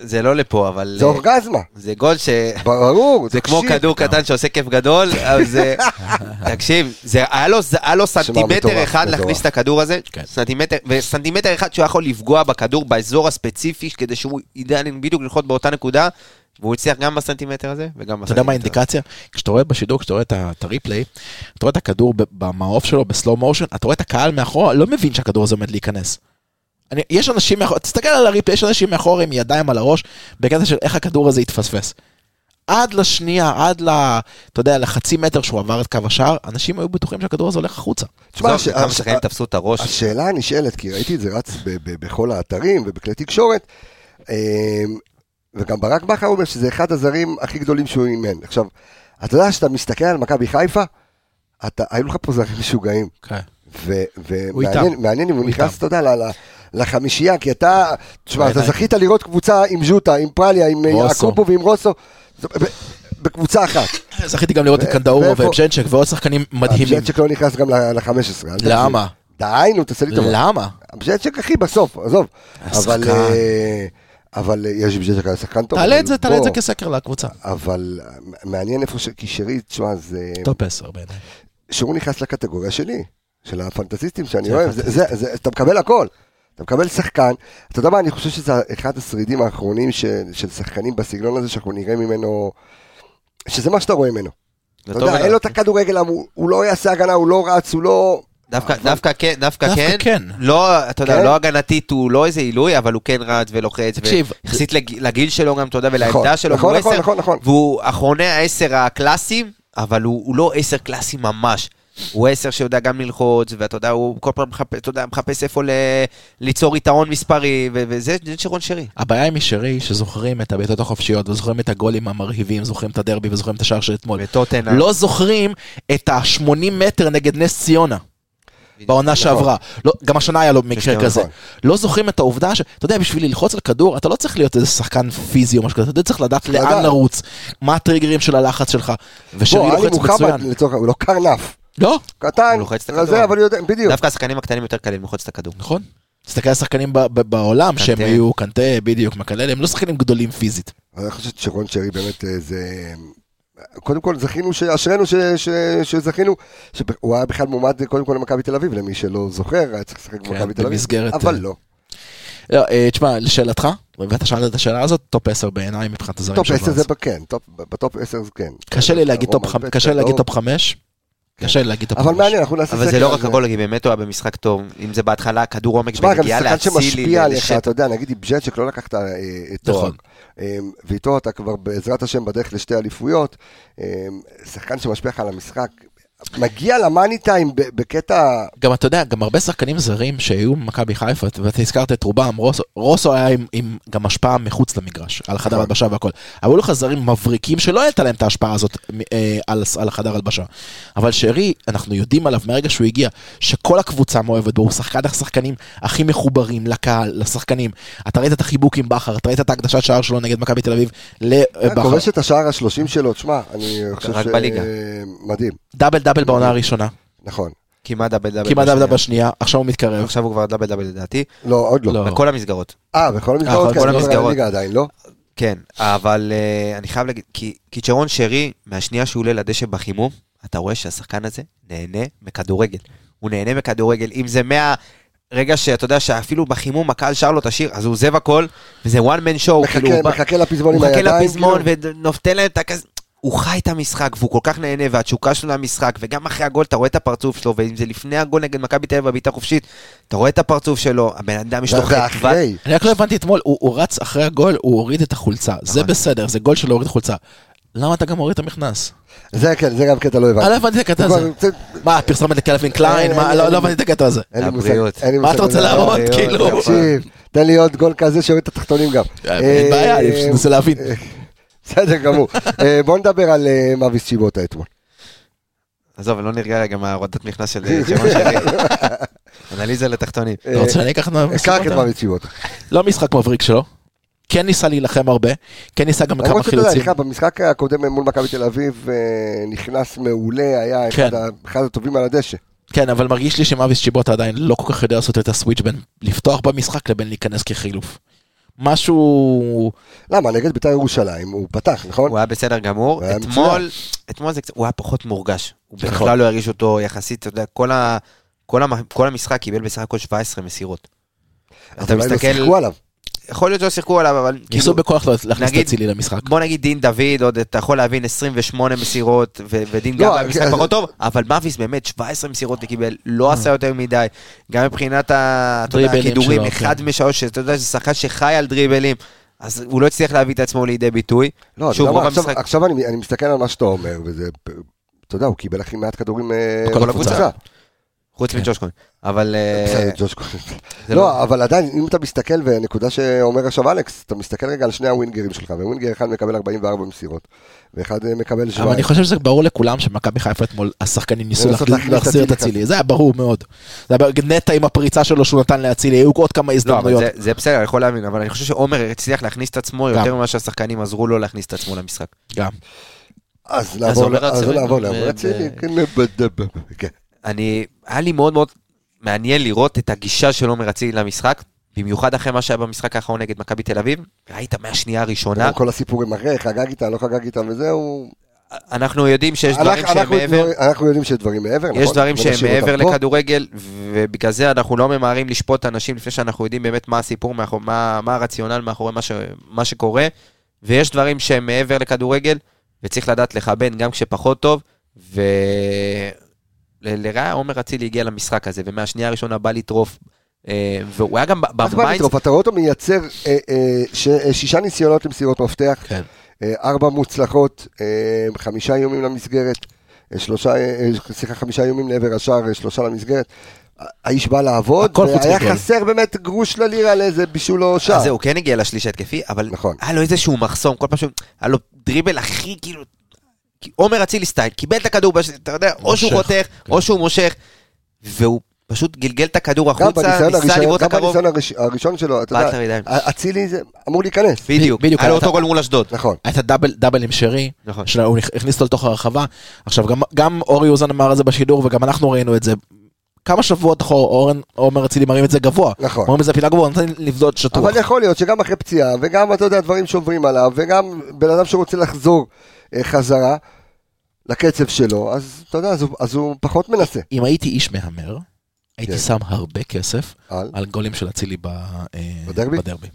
זה לא לפה, אבל... זה אורגזמה, זה גול ש... ברור, זה כמו. כדור קטן שעושה כיף גדול, אבל זה... תקשיב, זה היה לו, זה היה לו סנטימטר אחד. להכניס את הכדור הזה, כן. סנטימטר, וסנטימטר אחד שהוא יכול לפגוע בכדור באזור הספציפי, כדי שהוא ידע בדיוק ללחוץ באותה נקודה, והוא הצליח גם בסנטימטר הזה, וגם אתה יודע מה בסנטימטר. האינדיקציה? כשאתה רואה בשידור, כשאתה רואה את ה replay, אתה רואה את הכדור במעוף שלו ב slow motion, אתה רואה את הקהל מאחורה, לא מבין שהכדור הזה עומד להיכנס. אני, יש אנשים מאחור, תסתכל על ה replay, יש אנשים מאחור עם ידיים על הראש, בקטע של איך הכדור הזה התפספס. עד לשנייה, עד ל... אתה יודע, לחצי מטר שהוא עבר את קו השער, אנשים היו בטוחים שהכדור הזה הולך החוצה. תשמע, כמה שחקנים תפסו את הראש. השאלה הנשאלת, כי ראיתי את זה רץ בכל האתרים ובכלי תקשורת, אמ, וגם ברק בכר אומר שזה אחד הזרים הכי גדולים שהוא אימן. עכשיו, אתה יודע שאתה מסתכל על מכבי חיפה, אתה, היו לך פה זרים משוגעים, כן. ומעניין אם הוא נכנס. אתה יודע, לחמישייה, כי אתה, תשמע, אתה. זכית לראות קבוצה עם ז'וטה, עם פרליה, עם רוסו. אקופו ועם רוסו, בקבוצה אחת. זכיתי גם לראות את קנדאורו ואיפה- וחצ'ק ועוד שחקנים מדהימים. הבז'צ'ק לא נכנס גם ל-15. למה? די, נו, תעשה לי טובה. למה? בז'צ'ק אחי בסוף, עזוב. אבל. אה, אבל אה, יש בז'צ'ק היה שחקן טוב. תעלה את זה, תעלה את זה כסקר לקבוצה. אבל אה, מעניין איפה ש... כי שרי, תשמע, זה... טופ 10 בעיניי. שהוא נכנס לקטגוריה שלי, של הפנטזיסטים שאני אוהב, אתה מקבל הכל. אתה מקבל שחקן, אתה יודע מה, אני חושב שזה אחד השרידים האחרונים של, של שחקנים בסגנון הזה שאנחנו נראה ממנו, שזה מה שאתה רואה ממנו. אתה יודע. אין לו את הכדורגל, הוא, הוא לא יעשה הגנה, הוא לא רץ, הוא לא... דווקא, אבל- דווקא כן, דווקא דווקא כן, כן. לא, אתה יודע, כן? לא הגנתית, הוא לא איזה עילוי, אבל הוא כן רץ ולוחץ, תקשיב, יחסית לג- לגיל שלו גם, אתה יודע, נכון, ולעמדה שלו, נכון, והוא נכון, עשר, נכון, נכון. והוא אחרוני העשר הקלאסיים, אבל הוא, הוא לא עשר קלאסי ממש. הוא עשר שיודע גם ללחוץ, ואתה יודע, הוא כל פעם מחפש, אתה יודע, מחפש איפה ל, ליצור יתרון מספרי, ו- וזה זה שרון שרי. הבעיה עם שרי שזוכרים את הבעיטות החופשיות וזוכרים את הגולים המרהיבים, זוכרים את הדרבי וזוכרים את השער של אתמול. וטוטנה. לא זוכרים את ה-80 מטר נגד נס ציונה. בעונה שעברה. לא, גם השנה היה לו מקרה נכון. כזה. לא זוכרים את העובדה ש... אתה יודע, בשביל ללחוץ על כדור, אתה לא צריך להיות איזה שחקן פיזי או משהו כזה, אתה צריך לדעת לאן. לרוץ, מה הטריגרים של הלחץ שלך. ושרי לוחץ מצוין. הוא לא קרנף. לא, קטן, הוא לוחץ את הכדור. רזה, אבל יודע, בדיוק. דווקא השחקנים הקטנים יותר קלים ללחוץ את הכדור. נכון. תסתכל על השחקנים ב- ב- בעולם. שהם היו קנטה, בדיוק, מקלל, הם לא שחקנים גדולים פיזית. אני חושב שרון שרי באמת אה, זה... קודם כל זכינו, אשרינו ש- ש- שזכינו, שהוא היה בכלל מועמד קודם כל למכבי תל אביב, למי שלא זוכר, היה צריך לשחק כן, במכבי תל אביב, אבל אה, לא. לא, אה, תשמע, לשאלתך, ואתה שאלת את השאלה הזאת, טופ 10 בעיניי מבחינת הזרים טופ של 10 ואז. זה כן, טופ- בטופ 10 זה כן. קשה לי להגיד טופ. טופ 5. קשה לי להגיד טופ 5. אבל מעניין, אנחנו נעשה אבל זה סקר לא רק הגול, כי באמת הוא היה במשחק טוב. אם זה בהתחלה, כדור עומק תשמע, גם ונגיעה שחקן לאצילי. שמשפיע עליך. אתה יודע, נגיד עם ג'טשק לא לקחת אה, תואר, נכון. אה, ואיתו אתה כבר בעזרת השם בדרך לשתי אליפויות, אה, שחקן שמשפיע לך על המשחק, מגיע למאני טיים בקטע, גם אתה יודע, גם הרבה שחקנים זרים שהיו במכבי חיפה, ואתה הזכרת את רובם, רוסו, רוסו היה עם, עם גם השפעה מחוץ למגרש, על החדר נכון. הלבשה והכל. היו לך זרים מבריקים שלא הייתה להם את ההשפעה הזאת אה, על, על החדר הלבשה. אבל שרי, אנחנו יודעים עליו מהרגע שהוא הגיע, שכל הקבוצה מאוהבת בו, הוא שחקן השחקנים הכי מחוברים לקהל, לשחקנים. אתה ראית את החיבוק עם בכר, אתה ראית את ההקדשת שער שלו נגד מכבי תל אביב לבכר. כובש את השער השלושים שלו, תשמע, אני חושב ש... בליגה. מדהים, דאבל דאבל בעונה הראשונה, נכון. כמעט דאבל דאבל. כמעט דאבל בשנייה. דאבל בשנייה, עכשיו הוא מתקרב. עכשיו הוא כבר דאבל דאבל לדעתי. לא, עוד לא. לא. בכל המסגרות. אה, בכל המסגרות, בכל כן, המסגרות. הליגה עדיין, לא? כן, אבל אה, אני חייב להגיד, כי צ'רון שרי, מהשנייה שהוא עולה לדשא בחימום, אתה רואה שהשחקן הזה נהנה מכדורגל. הוא נהנה מכדורגל, אם זה מהרגע שאתה יודע שאפילו בחימום הקהל שר לו את השיר, אז הוא עוזב הכל, וזה one man show, כאילו, מחכה בא- מחכה לפזמון עם הוא מחכה הידיים, לפזמון כאילו. ונותן להם את הכזה... הוא חי את המשחק והוא כל כך נהנה והתשוקה שלו למשחק וגם אחרי הגול אתה רואה את הפרצוף שלו ואם זה לפני הגול נגד מכבי תל אביב בבעיטה חופשית אתה רואה את הפרצוף שלו הבן אדם יש לו ואחרי, אני רק לא הבנתי אתמול, הוא, רץ אחרי הגול, הוא הוריד את החולצה. זה נכון. בסדר, זה גול שלו הוריד חולצה. למה אתה גם מוריד את המכנס? זה כן, זה גם קטע לא אני לא הבנתי. הבנתי את הקטע הזה. מה, פרסומת לקלווין קליין? לא. לא הבנתי את הקטע הזה. אין לי מושג, מה אתה רוצה. להראות? כאילו... תקשיב, תן לי עוד גול כזה שיוריד את התחתונים גם. אין בעיה, אני מנסה להבין. אה, בסדר גמור. אה, בוא נדבר על אה, מאביס צ'יבוטה אתמול. עזוב לא נרגע רגע מההורדת מכנס של אה, צ'רון שרי אנליזה לתחתונים אתה רוצה שאני אקח את אה, המשימות קרק את? מאביס צ'יבוטה. לא משחק מבריק שלו. כן ניסה להילחם הרבה, כן ניסה גם כמה חילוצים. במשחק הקודם מול מכבי תל אביב אה, נכנס מעולה, היה כן. אחד הטובים על הדשא. כן, אבל מרגיש לי שמאביס צ'יבוטה עדיין לא כל כך יודע לעשות את הסוויץ' בין לפתוח במשחק לבין להיכנס כחילוף. משהו... למה? נגד בית"ר ירושלים הוא פתח, נכון? הוא היה בסדר גמור היה אתמול אתמול זה קצת הוא היה פחות מורגש הוא נכון. בכלל לא הרגיש אותו יחסית אתה יודע כל ה- כל המ- כל המשחק קיבל בסך הכל 17 מסירות אתה אולי לא מסתכל שיחקו עליו. יכול להיות שלא שיחקו עליו אבל ניסו כאילו בכוח להכניס את נגיד- אצילי למשחק. בוא נגיד דין דוד, עוד אתה יכול להבין 28 מסירות, ו- ודין לא, גם היה משחק אז- פחות טוב, אבל מאביס באמת 17 מסירות קיבל, לא עשה יותר מדי, גם מבחינת הכידורים, אחד כן. משלוש, שאתה יודע, זה שחקן שחי על דריבלים, אז הוא לא הצליח להביא את עצמו לידי ביטוי. לא, שוב, רוב עכשיו- המשחק- עכשיו אני אני מסתכל על מה שאתה אומר, וזה, אתה יודע, הוא קיבל הכי מעט כדורים אה, בכל הקבוצה. חוץ. מג'וש כהן. אבל... אה, בסדר, ג'וש כהן. זה לא, אבל עדיין, אם אתה מסתכל, ונקודה שאומר עכשיו אלכס, אתה מסתכל רגע על שני הווינגרים שלך, וווינגר אחד מקבל 44 מסירות, ואחד אה, מקבל 17. אבל אני חושב שזה ברור לכולם שמכבי חיפה אתמול, השחקנים ניסו להחזיר- את אצילי זה היה ברור מאוד. זה היה נטע עם הפריצה שלו שהוא נתן לאצילי, היו עוד כמה לא, הזדמנויות. זה- בסדר, אני יכול להבין, אבל אני חושב שעומר הצליח להכניס את עצמו. יותר ממה שהשחקנים עזרו לו להכניס את עצמו למשחק. גם. אז נעבור עובר אז אצילי. נעבור ו- לעבור ו- אצילי, כן, ב- ב- ב- כן. אני, היה לי מאוד מאוד מעניין לראות את הגישה של עומר אצילי למשחק, במיוחד אחרי מה שהיה במשחק האחרון נגד מכבי תל אביב, ראית מהשנייה הראשונה, כל הסיפור עם אחרי, חגג איתה, לא חגג איתה וזהו. אנחנו יודעים שיש אנחנו- דברים שהם אנחנו מעבר, דבר- אנחנו יודעים שיש דברים מעבר, נכון? יש דברים בוא שהם מעבר. לכדורגל, ובגלל זה אנחנו לא ממהרים לשפוט אנשים לפני שאנחנו יודעים באמת מה הסיפור, מאחור- מה מה הרציונל מאחורי מה ש- מה שקורה, ויש דברים שהם מעבר לכדורגל, וצריך לדעת לכבד גם כשפחות טוב, ו... ל- לרעה עומר אצילי הגיע למשחק הזה, ומהשנייה הראשונה בא לטרוף, אה, והוא היה גם מה ב mindset לטרוף? אתה רואה אותו מייצר אה, אה, שישה ניסיונות למסירות מפתח, כן. ארבע מוצלחות, חמישה איומים למסגרת, שלושה, סליחה, חמישה איומים לעבר השער, שלושה למסגרת. האיש בא לעבוד, והיה. חסר באמת גרוש ללירה לאיזה בישול או שער. אז זהו, כן הגיע לשליש ההתקפי, אבל נכון. היה לו איזשהו מחסום, כל פעם שהוא, היה לו דריבל הכי כאילו, עומר אצילי סטייל, קיבל את הכדור, אתה יודע, או שהוא חותך, או שהוא מושך, והוא פשוט גלגל את הכדור גם החוצה, ניסה הראשון, לבעוט גם לקרוב. בניסיון הראש- הראשון שלו, אתה יודע. אצילי זה אמור להיכנס. בדיוק, בדיוק, היה לו אותו גול מול אשדוד. נכון. הייתה דאבל, דאבל עם שרי, נכון. שהוא הכניס אותו לתוך הרחבה. עכשיו, גם, גם אורי אוזן אמר את זה בשידור, וגם אנחנו ראינו את זה. כמה שבועות אחורה, אורן עומר אצילי מרים את זה גבוה. נכון. אומרים את זה פינה גבוה, נותן לבדות שטוח. אבל יכול להיות שגם אחרי פציעה, וגם, אתה יודע, דברים שעוברים עליו, וגם בן אדם שרוצה לחזור אה, חזרה לקצב שלו, אז אתה יודע, אז הוא, אז הוא פחות מנסה. אם הייתי איש מהמר, הייתי כן. שם הרבה כסף על? על גולים של אצילי ב- אה, בדרבי? בדרבי.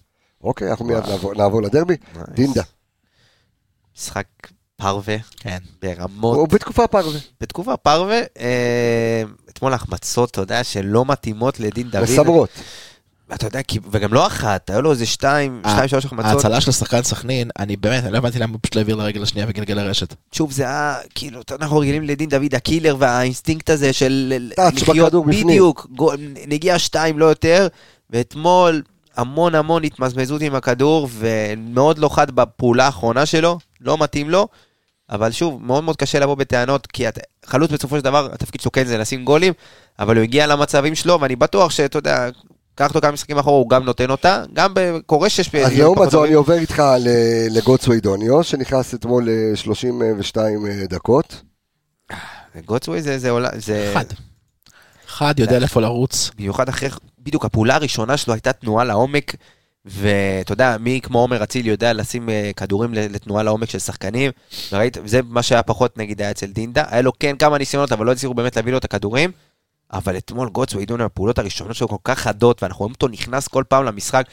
אוקיי, אנחנו מיד נעבור, נעבור לדרבי. דינדה. משחק פרווה, כן. ברמות, הוא בתקופה פרווה. בתקופה פרווה, אה, אתמול החמצות, אתה יודע, שלא מתאימות לדין דוד. מסמרות. אתה יודע, כי- וגם לא אחת, היו לו איזה שתיים, אה, שתיים, שלוש החמצות. ההצלה של שחקן סכנין, אני באמת, אני לא הבנתי למה הוא פשוט לא העביר לרגל השנייה וגלגל לרשת. שוב, זה היה, כאילו, אנחנו רגילים לדין דוד, הקילר והאינסטינקט הזה של בכדור בפנים. בדיוק, נגיעה שתיים, לא יותר, ואתמול המון המון התמזמזות עם הכדור, ומאוד לא חד בפעולה האחרונה שלו, לא מתאים לו, אבל שוב, מאוד מאוד קשה לבוא בטענות, כי את- חלוץ בסופו של דבר, התפקיד שלו כן זה לשים גולים, אבל הוא הגיע למצבים שלו, ואני בטוח שאתה יודע, קח אותו כמה משחקים אחורה, הוא גם נותן אותה, גם קורה שיש... אז לעומת זאת. אני עובר איתך ל- לגוטסווי דוניו, שנכנס אתמול ל-32 דקות. גוטסווי זה, זה עולה, זה... חד. חד, יודע לאיפה לרוץ. במיוחד אחרי, בדיוק הפעולה הראשונה שלו הייתה תנועה לעומק, ואתה יודע, מי כמו עומר אצילי יודע לשים אה, כדורים לתנועה לעומק של שחקנים, וראית, זה מה שהיה פחות נגיד היה אצל דינדה, היה לו כן כמה ניסיונות, אבל לא הצליחו באמת להביא לו את הכדורים, אבל אתמול גוטסו עידון הפעולות הראשונות שלו כל כך חדות, ואנחנו רואים אותו נכנס כל פעם למשחק,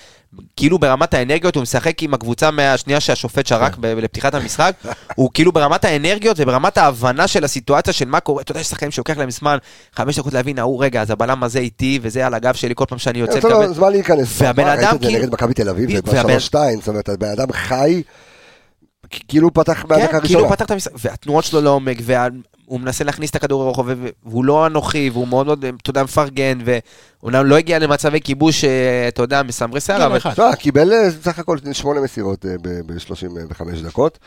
כאילו ברמת האנרגיות הוא משחק עם הקבוצה מהשנייה שהשופט שרק לפתיחת המשחק, הוא כאילו ברמת האנרגיות וברמת ההבנה של הסיטואציה של מה קורה, אתה יודע, יש שחקנים שלוקח להם זמן, חמש דקות להבין, ההוא רגע, אז הבלם הזה איתי, וזה על הגב שלי כל פעם שאני יוצא לקבל. זמן להיכנס. והבן אדם כאילו- נגד מכבי תל אביב, זה כבר 3-2, זאת אומרת, הבן אדם חי, כאילו הוא פתח מהדקה כן, כאילו הראשונה. הוא פתח את המשחק, והתנועות שלו לעומק, והוא מנסה להכניס את הכדור לרוחב, והוא לא אנוכי, והוא מאוד מאוד, אתה יודע, מפרגן, ואומנם לא הגיע למצבי כיבוש, אה, אתה יודע, מסמרי שיער, אבל... תשמע, קיבל אה, בסך הכל שמונה מסירות ב-35 דקות.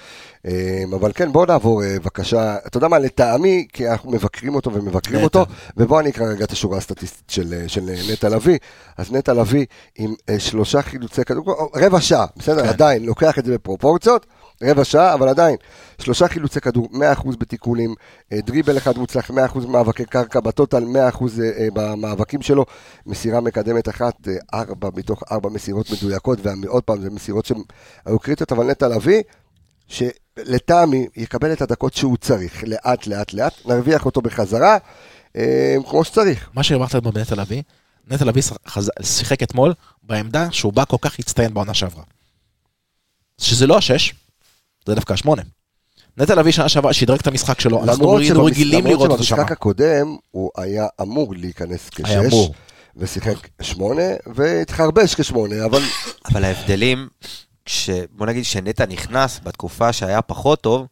אה, אבל כן, בואו נעבור אה, בבקשה, אתה יודע מה, לטעמי, כי אנחנו מבקרים אותו ומבקרים. אותו, ובואו אני אקרא רגע את השורה הסטטיסטית של, אה, אה, נטע לביא. אז נטע לביא עם אה, שלושה חילוצי כדור, רבע שעה, בסדר, כן. עדיין, לוקח את זה בפרופורציות, רבע שעה, אבל עדיין, שלושה חילוצי כדור, 100% בתיקולים, אה, דריבל אחד מוצלח, 100% מאבקי קרקע, בטוטל 100% אה, אה, במאבקים שלו, מסירה מקדמת אחת, ארבע מתוך ארבע מסירות מדויקות, ועוד פעם, זה מסירות שהיו קריטיות, אבל נטע לביא, שלטעמי יקבל את הדקות שהוא צריך, לאט לאט לאט, נרוויח אותו בחזרה, כמו שצריך. מה שאמרת לנו בנטע לביא, נטע לביא שיחק אתמול בעמדה שהוא בא כל כך הצטיין בעונה שעברה. שזה לא השש, זה דווקא השמונה. נטע לביא שנה שעברה שדרג את המשחק שלו, אנחנו למרות רגילים למרות לראות אותו שם. שבמשחק הקודם הוא היה אמור להיכנס היה כשש, אמור. ושיחק שמונה, והתחרבש כשמונה, אבל אבל ההבדלים, כש... בוא נגיד שנטע נכנס בתקופה שהיה פחות טוב,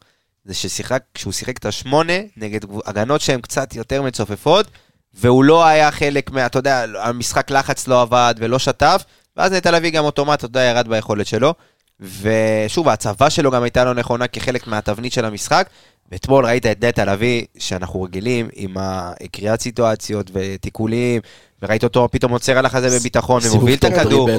זה ששיחק, כשהוא שיחק את השמונה נגד הגנות שהן קצת יותר מצופפות, והוא לא היה חלק מה, אתה יודע, המשחק לחץ לא עבד ולא שטף, ואז נטע לביא גם אוטומט, אתה יודע, ירד ביכולת שלו. ושוב, ההצבה שלו גם הייתה לא נכונה כחלק מהתבנית של המשחק. ואתמול ראית את נטע לביא, שאנחנו רגילים עם הקריאת סיטואציות ותיקולים, וראית אותו פתאום עוצר על החזה בביטחון ומוביל את הכדור.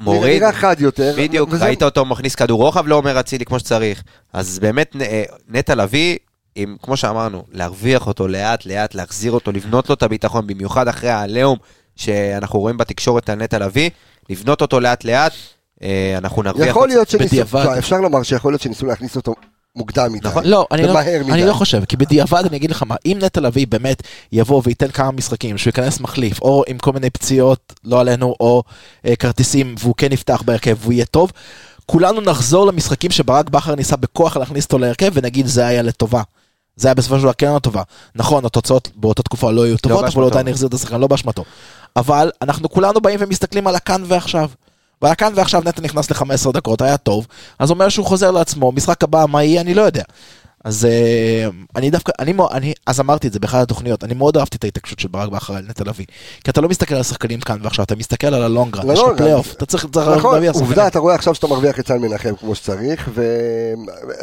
מוריד, נראה חד יותר. בדיוק, וזה- ראית אותו מכניס כדור רוחב לעומר אצילי כמו שצריך. אז באמת, אה, נטע לביא, עם, כמו שאמרנו, להרוויח אותו לאט לאט, להחזיר אותו, לבנות לו את הביטחון, במיוחד אחרי העליהום שאנחנו רואים בתקשורת על נטע לביא, לבנות אותו לאט לאט, אה, אנחנו נרוויח יכול. להיות שניסו. לא, אפשר לומר שיכול להיות שניסו להכניס אותו מוקדם מדי. נכון. לא, אני לא, ומהר אני מדי. לא חושב, כי בדיעבד אני אגיד לך מה, אם נטע לביא באמת יבוא וייתן כמה משחקים, שהוא ייכנס מחליף, או עם כל מיני פציעות, לא עלינו, או אה, כרטיסים, והוא כן יפתח בהרכב והוא יהיה טוב, כולנו נחזור למשחקים שברק בכר ניסה בכוח להכניס אותו להרכב, ונגיד זה היה לטובה. זה היה בסופו של דבר כן לטובה. נכון, התוצאות באותה תקופה לא היו טובות, אבל באשמתו. הוא עדיין החזיר את השחקן, לא באשמתו. אבל אנחנו כולנו באים ומסתכלים על הכאן ועכשיו. ועל הכאן ועכשיו נטע נכנס ל-15 דקות, היה טוב, אז אומר שהוא חוזר לעצמו, משחק הבא, מה יהיה, אני לא יודע. אז אה, אני דווקא, אני, אני, אז אמרתי את זה באחת התוכניות, אני מאוד אהבתי את ההתעקשות של ברק בכר על נטע לביא. כי אתה לא מסתכל על השחקנים כאן ועכשיו, אתה מסתכל על ה long run, יש לך ללונגרן. פלייאוף, אתה צריך צריך נכון, להביא שחקנים. עובדה, אתה רואה עכשיו שאתה מרוויח את סאן מנחם כמו שצריך, ו-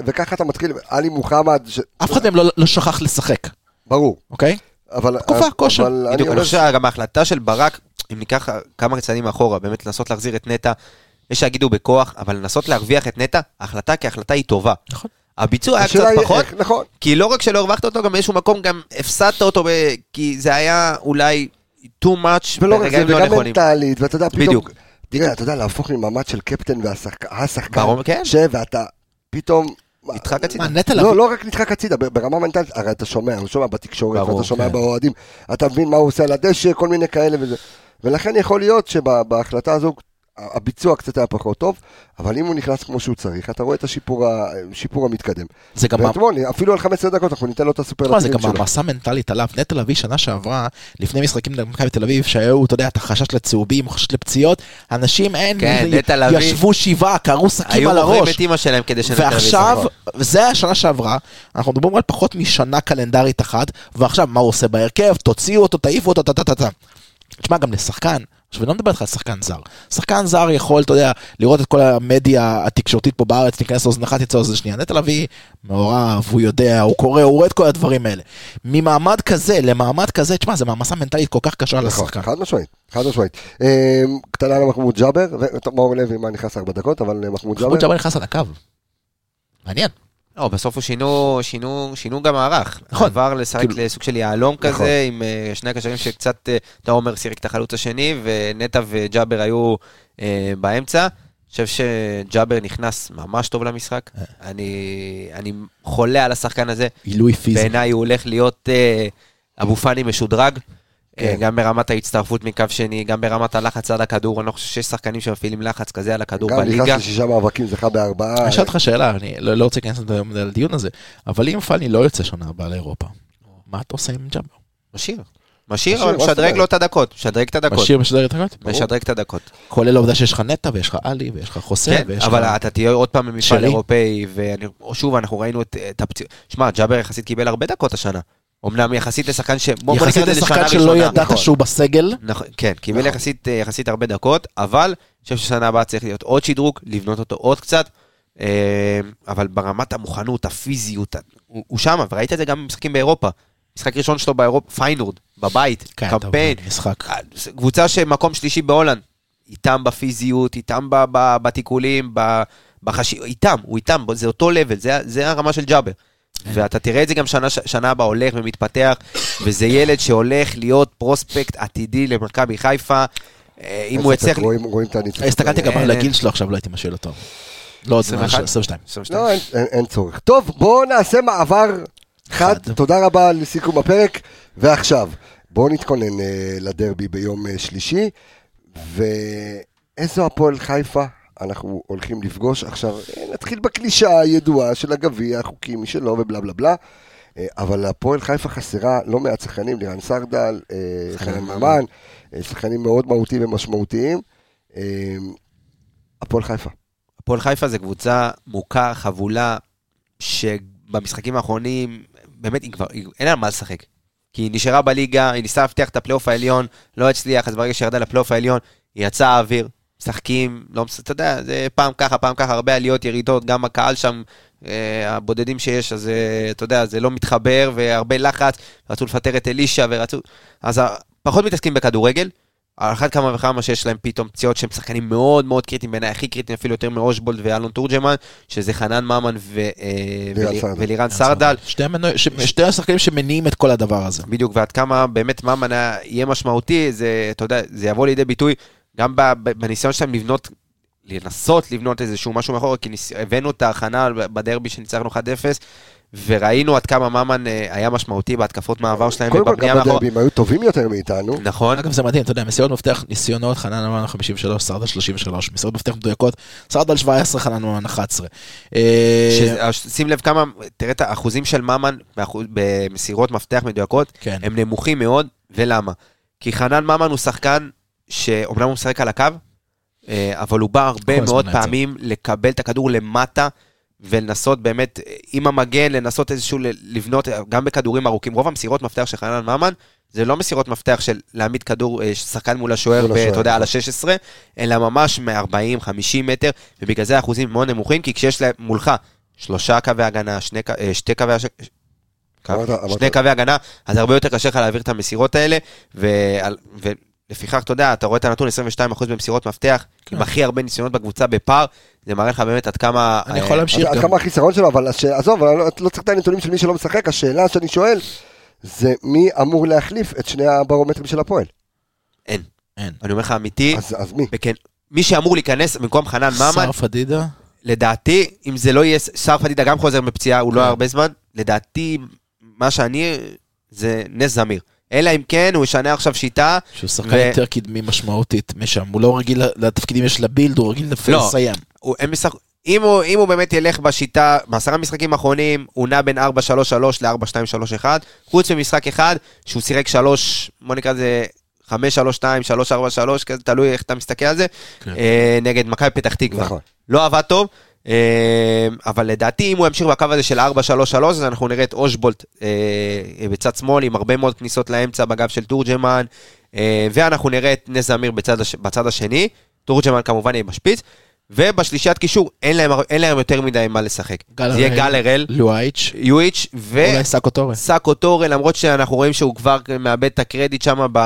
וככה אתה מתחיל, עלי מוחמד, ש- אף אחד מהם לא, לא שכח לשחק, ברור, אוקיי? אבל... תקופה, כושר. אבל אני בדיוק, אני חושב שגם ההחלטה של ברק, אם ניקח כמה צעדים אחורה, באמת לנסות להחזיר את נטע, יש שיגידו בכוח, אבל לנסות להרוויח את נטע, ההחלטה כהחלטה היא טובה. נכון. הביצוע היה קצת היא פחות, איך- נכון. כי לא רק שלא הרווחת אותו, גם באיזשהו מקום גם הפסדת אותו, ב- כי זה היה אולי too much ולא רק זה, ברגעים לא וגם נכונים. מנטלית, ואתה יודע, פתאום... בדיוק. תראה, אתה יודע, להפוך ממעמד של קפטן והשחקן, כן. ואתה פתאום... נדחק הצידה. מה, נטע לא, לביא? לא רק נדחק הצידה, ברמה מנטלית, הרי אתה שומע, הוא שומע בתקשורת, ברור, ואתה שומע כן. באוהדים, אתה מבין מה הוא עושה על הדשא, כל מיני כאלה וזה. ולכן יכול להיות שבהחלטה הזו, הביצוע קצת היה פחות טוב, אבל אם הוא נכנס כמו שהוא צריך, אתה רואה את השיפור, השיפור המתקדם. זה גם... ואתמול, אפילו על 15 דקות, אנחנו ניתן לו את תשמע, זה הסופרלטיבים גם שלו. מעמסה מנטלית עליו. נטע לביא שנה שעברה, לפני משחקים נגד מכבי תל אביב, שהיו, אתה יודע, את החשש לצהובים, חשש לפציעות, אנשים אין, כן, נטע לביא. ישבו שבעה, קראו שקים היו על מוכרים הראש. את אימא שלהם כדי שנטע לביא ועכשיו. זה השנה שעברה, אנחנו מדברים על פחות משנה קלנדרית אחת, ועכשיו מה הוא עושה בהרכב, תוציאו אותו, תעיפו אותו, טה-טה-טה. תשמע, גם לשחקן, עכשיו אני לא מדבר איתך על שחקן זר. שחקן זר יכול, אתה יודע, לראות את כל המדיה התקשורתית פה בארץ, תיכנס לאוזן אחת, יצא לאוזן שנייה. נטע לביא מעורב, הוא יודע, הוא קורא, הוא רואה את כל הדברים האלה. ממעמד כזה למעמד כזה, תשמע, זה מעמסה מנטלית כל כך קשה נכון, לשחקן. חד משמעית, חד משמעית. אמ, קטנה למחמוד ג'אבר, וטוב, מאור לוי, מה נכנס ארבע דקות, אבל אה, מחמוד ג'אבר. חמוד ג'אבר נכנס על הקו. מעניין. לא, בסוף הוא שינו, שינו, שינו גם מערך. נכון. עבר לשחק כאילו- לסוג של יהלום נכון. כזה, עם אה, שני הקשרים שקצת, אה, אתה אומר, סירק את החלוץ השני, ונטע וג'אבר היו אה, באמצע. אני חושב שג'אבר נכנס ממש טוב למשחק. אה. אני, אני חולה על השחקן הזה. עילוי פיזי. בעיניי הוא הולך להיות אה, אבו פאני משודרג. אה, כן. גם ברמת ההצטרפות מקו שני, גם ברמת הלחץ על הכדור, אני לא חושב שיש שחקנים שמפעילים לחץ כזה על הכדור גם בליגה. נכנס לשישה מאבקים, זכה בארבעה. אני אשאל אותך שאלה, אני לא לא רוצה להיכנס לדיון הזה, אבל אם פאני לא יוצא שנה הבאה לאירופה, מה אתה עושה עם ג'אבר? משאיר. משאיר, אבל משדרג? לו את הדקות. משדרג את הדקות. משאיר משדר את הקוד? משדרג את הדקות. כולל העובדה שיש לך נטע ויש לך עלי ויש לך חוסה כן, ויש לך... אבל אתה תהיה עוד פעם במפעל. אירופאי, ושוב, אנחנו ראינו את הפציעות. שמע, ג'אבר יחסית קיבל הרבה דקות השנה. אמנם יחסית לשחקן ש... בוא יחסית לשחקן שלא. ידעת נכון. שהוא בסגל, נכון, כן, קיבל נכון. יחסית, אה, יחסית הרבה דקות, אבל אני חושב ששנה הבאה צריך להיות עוד שדרוג, לבנות אותו עוד קצת, אה, אבל ברמת המוכנות, הפיזיות, הוא, הוא שם, וראית את זה גם במשחקים באירופה. משחק ראשון שלו באירופה, פיינורד, בבית, כן, טוב, קמפיין, משחק. אה, קבוצה שמקום שלישי בהולנד, איתם בפיזיות, איתם בתיקולים, ב- בחשיב, איתם, הוא איתם, זה אותו level, זה, זה הרמה של ג'אבר. ואתה תראה את זה גם שנה, שנה הבאה הולך ומתפתח, וזה ילד שהולך להיות פרוספקט עתידי למכבי חיפה. אה, אם הוא יצליח... רואים רואים את הניצחון. הסתכלתי גם על אין. הגיל שלו עכשיו, לא הייתי משאיר אותו. לא עוד 21? 22. 22. לא, אין- אין- אין צורך. טוב, בואו נעשה מעבר חד. תודה רבה על סיכום הפרק. ועכשיו, בואו נתכונן אה, לדרבי ביום אה, שלישי. ואיזו הפועל חיפה אנחנו הולכים לפגוש. עכשיו, אה, נתחיל בקלישה הידועה של הגביע, החוקים משלו ובלה בלה בלה. אה, אבל הפועל חיפה חסרה לא מעט שחקנים, לירן סרדל, אה, חנן ממן. שחקנים מאוד מהותיים ומשמעותיים. הפועל חיפה. הפועל חיפה זה קבוצה מוכה, חבולה, שבמשחקים האחרונים, באמת, היא כבר, היא, אין לה מה לשחק. כי היא נשארה בליגה, היא ניסתה להבטיח את הפלייאוף העליון, לא הצליח, אז ברגע שירדה לפלייאוף העליון, היא יצאה האוויר, משחקים, לא, אתה יודע, זה פעם ככה, פעם ככה, הרבה עליות, ירידות, גם הקהל שם, אה, הבודדים שיש, אז אה, אתה יודע, זה לא מתחבר, והרבה לחץ, רצו לפטר את אלישע, ורצו... אז ה- פחות מתעסקים בכדורגל, על אחת כמה וכמה שיש להם פתאום פציעות שהם שחקנים מאוד מאוד קריטיים, בעיניי הכי קריטיים אפילו יותר מאושבולד ואלון תורג'מן, שזה חנן ממן ו- אה. ולירן סרדל. שתי המנוע- ש- שתי השחקנים שמניעים את כל הדבר הזה. בדיוק, ועד כמה באמת ממן היה- יהיה משמעותי, זה, אתה יודע, זה יבוא לידי ביטוי גם בניסיון שלהם לבנות, לנסות לבנות איזשהו משהו מאחורה, כי ניס... הבאנו את ההכנה בדרבי שניצחנו 1-0, וראינו עד כמה ממן אה, היה משמעותי בהתקפות מעבר שלהם קודם כל, גם. בדרבים היו טובים יותר מאיתנו. נכון, אגב זה מדהים, אתה יודע, מסירות מפתח, ניסיונות, חנן ממן 53, סרדל 33, מסירות מפתח מדויקות, סרדל 17, חנן ממן 11. אה, אז שים לב כמה, תראה את האחוזים של ממן במסירות מפתח מדויקות, כן. הם נמוכים מאוד, ולמה? כי חנן ממן הוא שחקן שאומנם הוא משחק על הקו, אה, אבל הוא בא הרבה מאוד. פעמים לקבל את הכדור למטה, ולנסות באמת, אה, עם המגן, לנסות איזשהו, לבנות, אה, גם בכדורים ארוכים. רוב המסירות מפתח של חנן ממן, זה לא מסירות מפתח של להעמיד כדור, שחקן מול השוער, ואתה יודע, על נכון. ה-16, אלא ממש מ-40-50 מטר, ובגלל זה האחוזים מאוד נמוכים, כי כשיש להם מולך שלושה קווי הגנה, שני, שתי קווי... שני קווי הגנה, אז הרבה יותר קשה לך להעביר את המסירות האלה, ועל- ולפיכך, אתה יודע, אתה רואה את הנתון 22% במסירות מפתח, כן. עם הכי הרבה ניסיונות בקבוצה בפער, זה מראה לך באמת עד כמה... אני אה, יכול להמשיך עד גם. כמה החיסרון שלו, אבל הש- עזוב, לא לא צריך את הנתונים של מי שלא משחק, השאלה שאני שואל, זה מי אמור להחליף את שני הברומטרים של הפועל. אין. אין. אני אומר לך אמיתי, אז אז מי? בכן, מי שאמור להיכנס במקום חנן ממן, שר פדידה? לדעתי, אם זה לא יהיה, שר פדידה גם חוזר מפציעה, הוא לא כן. היה הרבה זמן, לדעתי, מה שאני, זה נס זמיר. אלא אם כן, הוא ישנה עכשיו שיטה, שהוא שחקן ו- יותר קדמי משמעותית משם, הוא לא רגיל לתפקידים יש לבילד, הוא רגיל לא. לסיים. הוא, הם משחק... אם הוא, אם הוא באמת ילך בשיטה, בעשרה משחקים האחרונים, הוא נע בין 4-3-3 ל-4-2-3-1, חוץ ממשחק אחד, שהוא שיחק 3, בוא נקרא לזה 5-3-2, 3-4-3, כזה, תלוי איך אתה מסתכל על זה, כן. אה, נגד מכבי פתח תקווה. נכון. לא עבד טוב, אבל לדעתי אם הוא ימשיך בקו הזה של 4-3-3, אז אנחנו נראה את אושבולט אה, בצד שמאל עם הרבה מאוד כניסות לאמצע בגב של תורג'מן, אה, ואנחנו נראה את נס זמיר בצד, הש... בצד השני, תורג'מן כמובן יהיה בשפיץ, ובשלישיית קישור אין להם, אין להם יותר מדי מה לשחק. גל זה יהיה. גל הראל, לואייץ', יואיץ' ו... אולי סאקו טורס. סאקו טורה, למרות שאנחנו רואים שהוא כבר מאבד את הקרדיט שם, ב...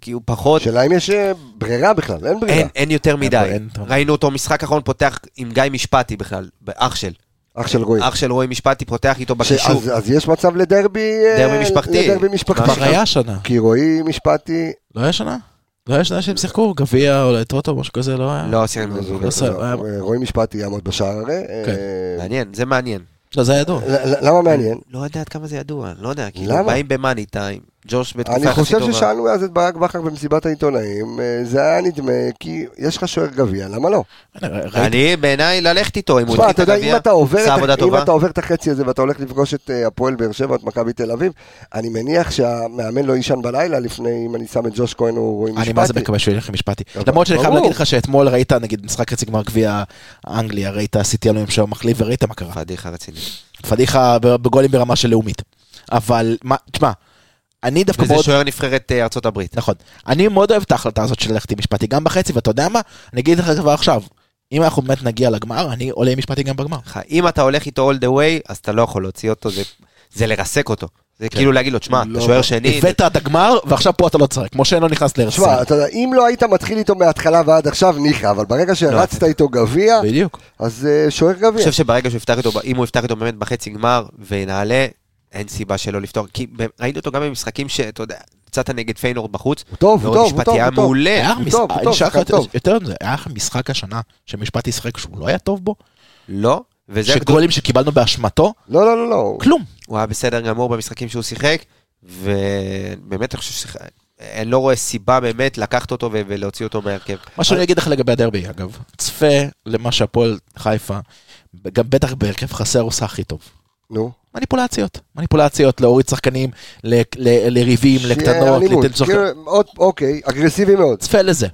כי הוא פחות, שאלה אם יש אה, ברירה בכלל, אין ברירה. אין, אין יותר מדי. אין יותר. ראינו אותו משחק אחרון פותח עם גיא משפטי בכלל, אח של. אח של רועי. אח של רועי משפטי פותח איתו ש- בקישור. אז אז יש מצב לדרבי... אה, דרבי משפחתי. לדרבי משפחתי. כבר היה שנה. כי רועי משפטי... לא היה שנה? לא היה שנה שהם שיחקו? גביע או טוטו, משהו כזה, לא היה? לא, שיחק לא לא לא, אה, רועי משפטי יעמוד בשער הרי. אה, כן. מעניין, זה מעניין. לא, זה היה ידוע. למה מעניין? לא יודע עד כמה זה ידוע, לא יודע, כאילו? באים במאני טיים, ג'וש בתקופה אני יחסית חושב טובה. ששאלנו אז את ברק בכר במסיבת העיתונאים, אה, זה היה נדמה כי יש לך שוער גביע, למה לא? אני, בעיניי, ללכת איתו, אם הוא התחיל אתה את יודע, אם הגביע, אתה עובר עשה את- עבודה אם. אתה עובר את החצי הזה ואתה הולך לפגוש את אה, הפועל באר שבע את מכבי תל אביב, אני מניח שהמאמן לא יישן בלילה לפני, אם אני שם את ג'וש כהן או רועי משפטי. אני מה זה מקווה שהוא ילך למשפטי. למרות שאני חייב. להגיד לך שאתמול ראית, נגיד, משחק חצי גמר גביע אנגליה, ראית סיטי אלוהים שם מחליף וראית מה קרה. פדיחה רציני. פדיחה בגולים ברמה של לאומית. אבל, מה, תשמע, אני דווקא וזה מאוד... שוער נבחרת אה, ארצות הברית. נכון. אני מאוד אוהב את ההחלטה הזאת של ללכת עם משפטי גם בחצי, ואתה יודע מה? אני אגיד לך כבר עכשיו, אם אנחנו באמת נגיע לגמר, אני עולה עם משפטי גם בגמר. אם אתה הולך איתו all the way, אז אתה לא יכול להוציא אותו, זה- זה לרסק אותו. זה כאילו להגיד לו, תשמע, לא. אתה שוער שני, הבאת את הגמר, ועכשיו פה אתה לא צריך, כמו שאין לא נכנס להרצל. תשמע, אתה יודע, אם לא היית מתחיל איתו מההתחלה ועד עכשיו, ניחא, אבל ברגע שהרצת איתו גביע, בדיוק. אז אה, שוער אני גביע. חושב שברגע שהוא יפתח איתו, אם הוא יפתח איתו באמת בחצי גמר ונעלה, אין סיבה שלא לפתור. כי ראיתי אותו גם במשחקים שאתה יודע, יצאת נגד פיינורד בחוץ, הוא טוב, הוא טוב, הוא טוב, היה. מעולה. הוא טוב, הוא אני טוב. יותר מזה, היה לך משחק השנה שמשפטי שיחק שהוא לא היה טוב בו? לא, וזה שגולים שקיבלנו באשמתו? לא, לא, לא, לא. כלום. הוא היה בסדר גמור במשחקים שהוא שיחק, ובאמת אני חושב שאני לא רואה סיבה באמת לקחת אותו ולהוציא אותו מהרכב. מה שאני אגיד לך לגבי הדרבי, אגב, צפה למה שהפועל חיפה, גם בטח בהרכב חסר עושה הכי טוב. נו. מניפולציות, מניפולציות, להוריד שחקנים ל- ל- לריבים, לקטנות, שחק- כאילו, אוקיי, אגרסיבי מאוד. צפה לזה.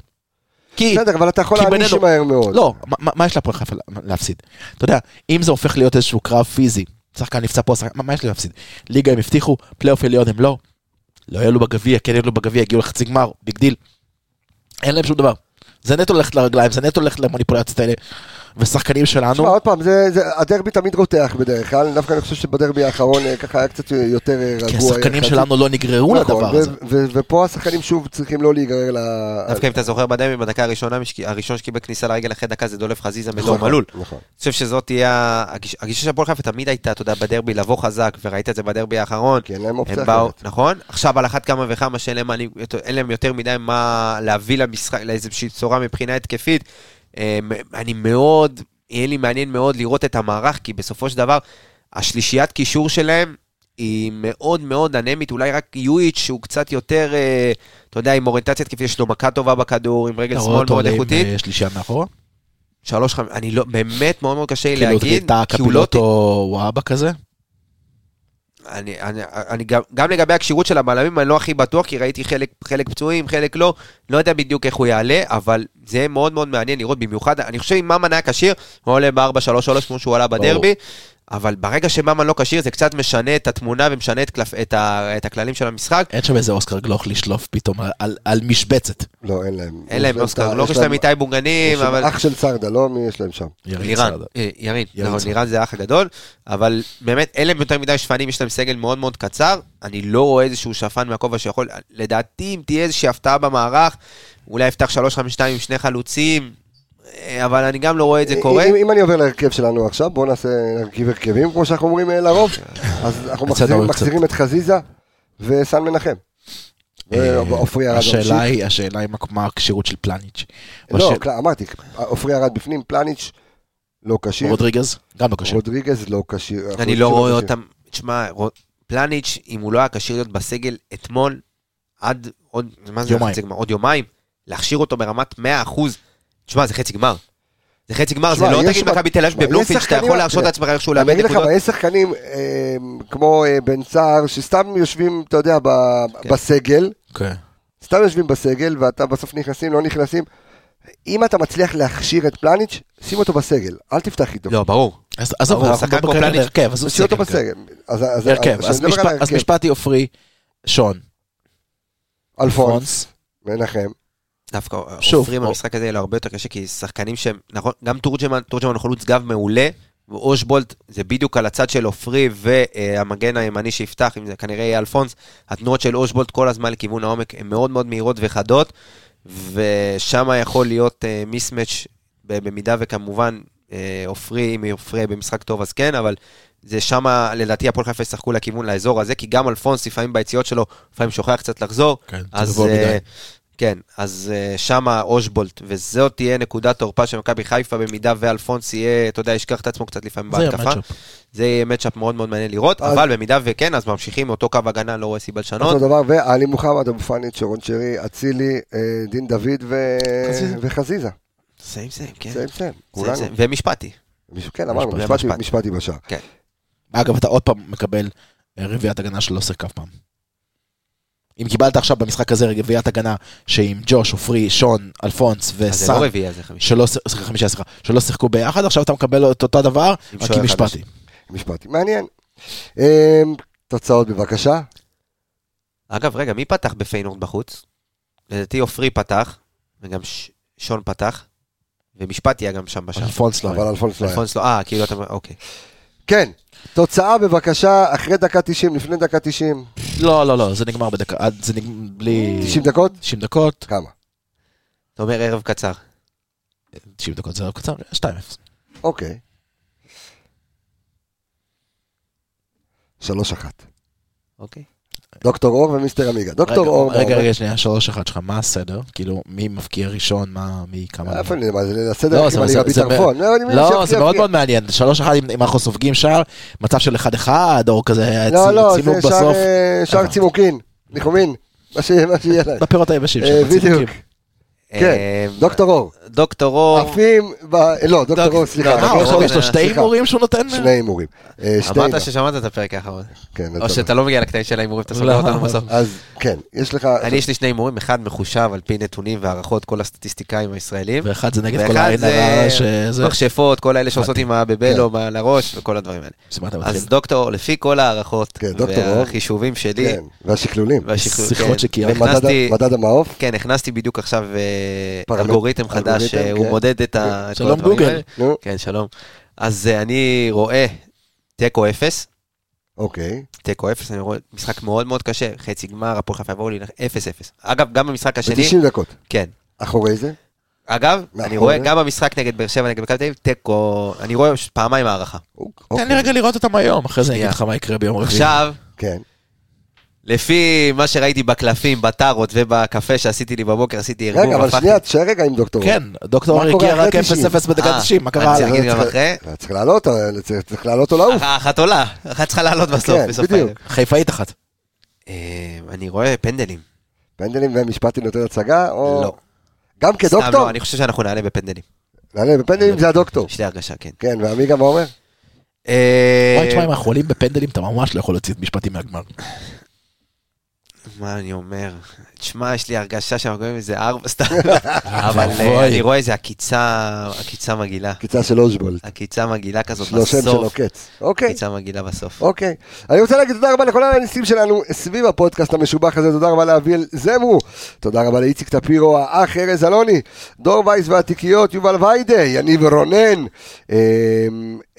כי, בסדר, אבל אתה יכול להעניש מהר מאוד. לא, מה- מה מה יש להפועל חיפה להפסיד? אתה יודע, אם זה הופך להיות איזשהו קרב פיזי, שחקן נפצע פה, שחקן- מה מה יש לי להפסיד? ליגה הם הבטיחו, פלייאוף עליון הם לא. לא יעלו בגביע, כן יעלו בגביע, הגיעו לחצי גמר, big deal. אין להם שום דבר. זה נטו ללכת לרגליים, זה נטו ללכת למניפולציות האלה. ושחקנים שלנו, תשמע, עוד פעם, זה- זה- הדרבי תמיד רותח בדרך כלל, דווקא אני חושב שבדרבי האחרון אה, ככה היה קצת יותר אה, רגוע. כי השחקנים. שלנו לא נגררו נכון, לדבר ו- הזה. ו- ופה השחקנים שוב צריכים לא להיגרר ל... דווקא אם אתה זוכר בדמי, בדקה הראשונה, הראשון שקיבל כניסה לרגל אחרי דקה זה דולף חזיזה מדור נכון, מלול. נכון. אני חושב שזאת תהיה, הגיש- הגישה של הפועל חיפה תמיד הייתה, אתה יודע, בדרבי לבוא חזק, וראית את זה בדרבי האחרון. כי אין להם אופציה אחרת. נכון? עכשיו על אחת כמה וכמה שאין להם, מה- אין להם יותר מדי מה להביא למשחק, לאיזושהי צורה מבחינה התקפית. אה, אני מאוד, יהיה לי מעניין מאוד לראות את המערך, כי בסופו של דבר, השלישיית קישור שלהם היא מאוד מאוד אנמית, אולי רק יואיץ' שהוא קצת יותר, אה, אתה יודע, עם אוריינטציה התקפית, יש לו מכה טובה בכדור, עם רגל אתה שמאל מאוד עם איכותית. אה, שלישייה מאחורה? שלוש חמש, אני לא, באמת מאוד מאוד קשה לי כאילו להגיד, אתה כי הוא לא... קפילוטו וואבה כזה? אני, אני, אני גם, גם לגבי הכשירות של הבלמים, אני לא הכי בטוח, כי ראיתי חלק, חלק פצועים, חלק לא, לא יודע בדיוק איך הוא יעלה, אבל זה יהיה מאוד מאוד מעניין לראות, במיוחד, אני חושב אם ממן היה כשיר, הוא עולה ב-4-3-3 כמו שהוא עלה בדרבי, אבל ברגע שממן לא כשיר, זה קצת משנה את התמונה ומשנה את, קלף, את, ה, את הכללים של המשחק. אין שם איזה אוסקר גלוך לשלוף פתאום על- על- על משבצת. לא, אין להם. אין להם אוסקר, לא יש להם איתי יש בוגנים, להם אבל... אח של סרדה, לא מי יש להם שם. ירין לירן. אה, ירין, ירין נכון. לירן זה האח הגדול, אבל באמת אין להם יותר מדי שפנים, יש להם סגל מאוד מאוד קצר, אני לא רואה איזשהו שפן מהכובע שיכול, לדעתי אם תהיה איזושהי הפתעה במערך, אולי יפתח 3-5-2 עם שני חלוצים, אבל אני גם לא רואה את זה קורה. אם, אם אני עובר להרכב שלנו עכשיו, בואו נעשה הרכיב הרכבים, כמו שאנחנו אומרים אה, לרוב. אז אנחנו מחזירים, את חזיזה וסן מנחם. אה, השאלה ממשיך. היא, השאלה היא מה- הכשירות של פלניץ'. לא, אמרתי, עופרי ארד בפנים, פלניץ' לא כשיר, רודריגז, גם לא קשה. רודריגז לא כשיר. אני לא שלא רואה כשיר. אותם, תשמע, פלניץ', אם הוא לא היה כשיר להיות בסגל אתמול, עד עוד, מה זה יומיים. להכשיר אותו ברמת 100%, תשמע, זה חצי גמר. זה חצי גמר, זה לא תגיד מכבי תל אביב בבלומפילד, שאתה יכול להרשות לעצמך איכשהו אני לאבד אגיד לך נקודות. מה, יש שחקנים אה, כמו אה, בן סער, שסתם יושבים, אתה יודע, ב- כן. בסגל, כן. סתם יושבים בסגל, ואתה בסוף נכנסים, לא נכנסים. אם אתה מצליח להכשיר את פלניץ', שים אותו בסגל, אל תפתח איתו. לא, ברור. אז עזוב, אנחנו שחקן כמו פלניץ', הרכב, אותו סגל, כן. בסגל. אז- אז- הרכב, אז אז אז משפטי עופרי, שון, אלפונס, פונס, מנחם. דווקא עופרים במשחק הזה יהיה לו הרבה יותר קשה, כי שחקנים שהם, נכון, גם תורג'מן, תורג'מן הוא חלוץ גב מעולה, ואושבולט זה בדיוק על הצד של עופרי והמגן הימני שיפתח, אם זה כנראה יהיה אלפונס, התנועות של אושבולט כל הזמן לכיוון העומק הן מאוד מאוד מהירות וחדות, ושם יכול להיות אה, מיסמץ' במידה וכמובן אה, עופרי, אם עופרי במשחק טוב אז כן, אבל זה שם לדעתי הפועל חיפה ישחקו לכיוון לאזור הזה, כי גם אלפונס לפעמים ביציאות שלו, לפעמים שוכח קצת לחזור, כן, אז גבוה אה. כן, אז uh, שמה אושבולט, וזאת תהיה נקודת תורפה של מכבי חיפה במידה ואלפונס יהיה, אתה יודע, ישכח את עצמו קצת לפעמים בהתקפה. זה יהיה מצ'אפ מאוד מאוד מעניין לראות, אז- אבל במידה וכן, אז ממשיכים מאותו קו הגנה, לא רואה סיבה לשנות. אותו דבר, ועלי מוחמד, אבו פאנית, שרון שרי, אצילי, אה, דין דוד ו- חזיזה. וחזיזה. סיים סיים, כן. סיים סיים, כולנו. ומשפטי. מישהו- כן, אמרנו, משפט. משפטי- משפט. משפטי בשער. אגב, אתה עוד פעם מקבל אה, רביעיית הגנה שלא שיחק אף פעם. אם קיבלת עכשיו במשחק הזה רביעיית הגנה שעם ג'וש, עופרי, שון, אלפונס אז זה וסאן, לא רביעי, אז זה חמישי. שלא, סליחה, חמישה, סליחה, שלא שיחקו ביחד, עכשיו אתה מקבל את אותו דבר, עם רק עם. משפטי. משפטי. מעניין. אה, תוצאות בבקשה. אגב, רגע, מי פתח בפיינורד בחוץ? לדעתי עופרי פתח, וגם ש- שון פתח, ומשפטי היה גם שם בשער. אלפונס לא אבל. אלפונס לא היה. אלפונס לא, אה, כאילו אתה, אוקיי. כן, תוצאה בבקשה, אחרי דקה 90, לפני דקה 90, לא, לא, לא, זה נגמר בדקה, עד- זה נגמר בלי... 90 דקות? 90 דקות, כמה? אתה אומר ערב קצר. 90 דקות זה קצר, 2-0. אוקיי. שלוש אחת. אוקיי. דוקטור אור ומיסטר עמיגה. דוקטור אור. רגע, רגע, שנייה, 3-1 שלך, מה הסדר? כאילו, מי מבקיע ראשון, מה, מי, כמה... איפה אני, מה זה הסדר לא, מהיר זה- רבי טרפון. לא, אני לא, זה מאוד. מאוד מעניין, 3-1 אם אם אנחנו סופגים שער, מצב של 1-1, או כזה לא, צי- לא, צימוק זה שער, בסוף, אה. צימוקין. ניחומין. מה שיהיה להם. בפירות היבשים אה, בדיוק. כן, אה, דוקטור אור. דוקטור אור. עפים, לא, דוקטור דוק- אור, סליחה. אה, יש לו שתי. הימורים שהוא נותן? שני הימורים. אה, אמרת. ששמעת את הפרק האחרון. כן, או שאתה לא מגיע לקטעים של ההימורים, אתה סוגר לא. אותנו בסוף. אז כן, יש לך... אני יש לי שני הימורים, אחד מחושב על פי נתונים והערכות כל הסטטיסטיקאים הישראלים. ואחד זה נגד כל ואחד העין זה הרע שזה... מכשפות, כל האלה שעושות. עם הבבלו על הראש וכל הדברים האלה. אז? דוקטור, לפי כל ההערכות כן. והחישובים שלי, כן, והשקלולים. והשכלול- שיחות כן, ה- מדד המעוף. כן, הכנסתי בדיוק עכשיו אלגוריתם חדש, אלגוריתם, שהוא כן. מודד את ה- כל שלום, גוגל. כן, שלום. אז אה, אני רואה תיקו אפס, אוקיי. תיקו אפס, אני רואה משחק מאוד מאוד קשה, חצי גמר, הפועל חיפה יבואו לי אפס אפס. אגב, גם במשחק השני, ב-90 דקות. כן. אחרי זה? אגב? אני רואה גם במשחק נגד באר שבע, נגד מכבי תל אביב, תיקו, אני רואה פעמיים הערכה. תן אוקיי. לי רגע לראות אותם היום, אחרי זה אני. אגיד לך מה יקרה ביום רביעי. עכשיו, כן. לפי מה שראיתי בקלפים, בטארות ובקפה שעשיתי לי בבוקר, עשיתי ערבוב, רגע, אבל שנייה, תשאר רגע עם דוקטור. כן, דוקטור מה הגיע רק אחרי 90? 0-0 בדקה אה, 90, מה אני קרה צריך הלאה? להגיד גם צריך- אחרי. צריך לעלות, צריך- צריך לעלות או לעוף. אחת עולה, אחת צריכה לעלות בסוף, כן, בסוף בדיוק. חיפאית אחת. אה, אני רואה פנדלים. פנדלים ומשפטי נותן הצגה, או... לא. גם סתם כדוקטור? לא, אני חושב שאנחנו נעלה בפנדלים. נעלה, בפנדלים זה הדוקטור. יש לי הרגשה, כן. כן, ועמיגה מה אומר? אה, וואי, תשמע, אם אנחנו עולים בפנדלים, אתה ממש לא יכול להוציא את משפטים מהגמר. מה אני אומר? תשמע, שמע, יש לי הרגשה שאנחנו גורמים איזה ארבע סתם, אבל אה. אני רואה איזה עקיצה, עקיצה מגעילה. קיצה של אושבולט. עקיצה מגעילה כזאת יש לו שם של בסוף. עוקץ. אוקיי. עקיצה מגעילה בסוף. אוקיי. אני רוצה להגיד תודה רבה לכל האניסים שלנו סביב הפודקאסט המשובח הזה, תודה רבה לאביאל זמרו, תודה רבה לאיציק טפירו, האח ארז אלוני, דור וייס והתיקיות, יובל ויידה, יניב רונן, אמ,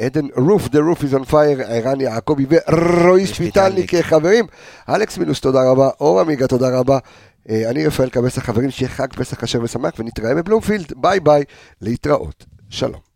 עדן רוף, The Roof is on fire, ערן יעקבי ורועי שפיטלניק. חברים, אלכס מינוס, תודה רבה, אור עמיגה, תודה רבה. אה, אני רפאל קבס החברים, שיהיה חג פסח כשר ושמח, ונתראה בבלומפילד, ביי ביי, להתראות, שלום.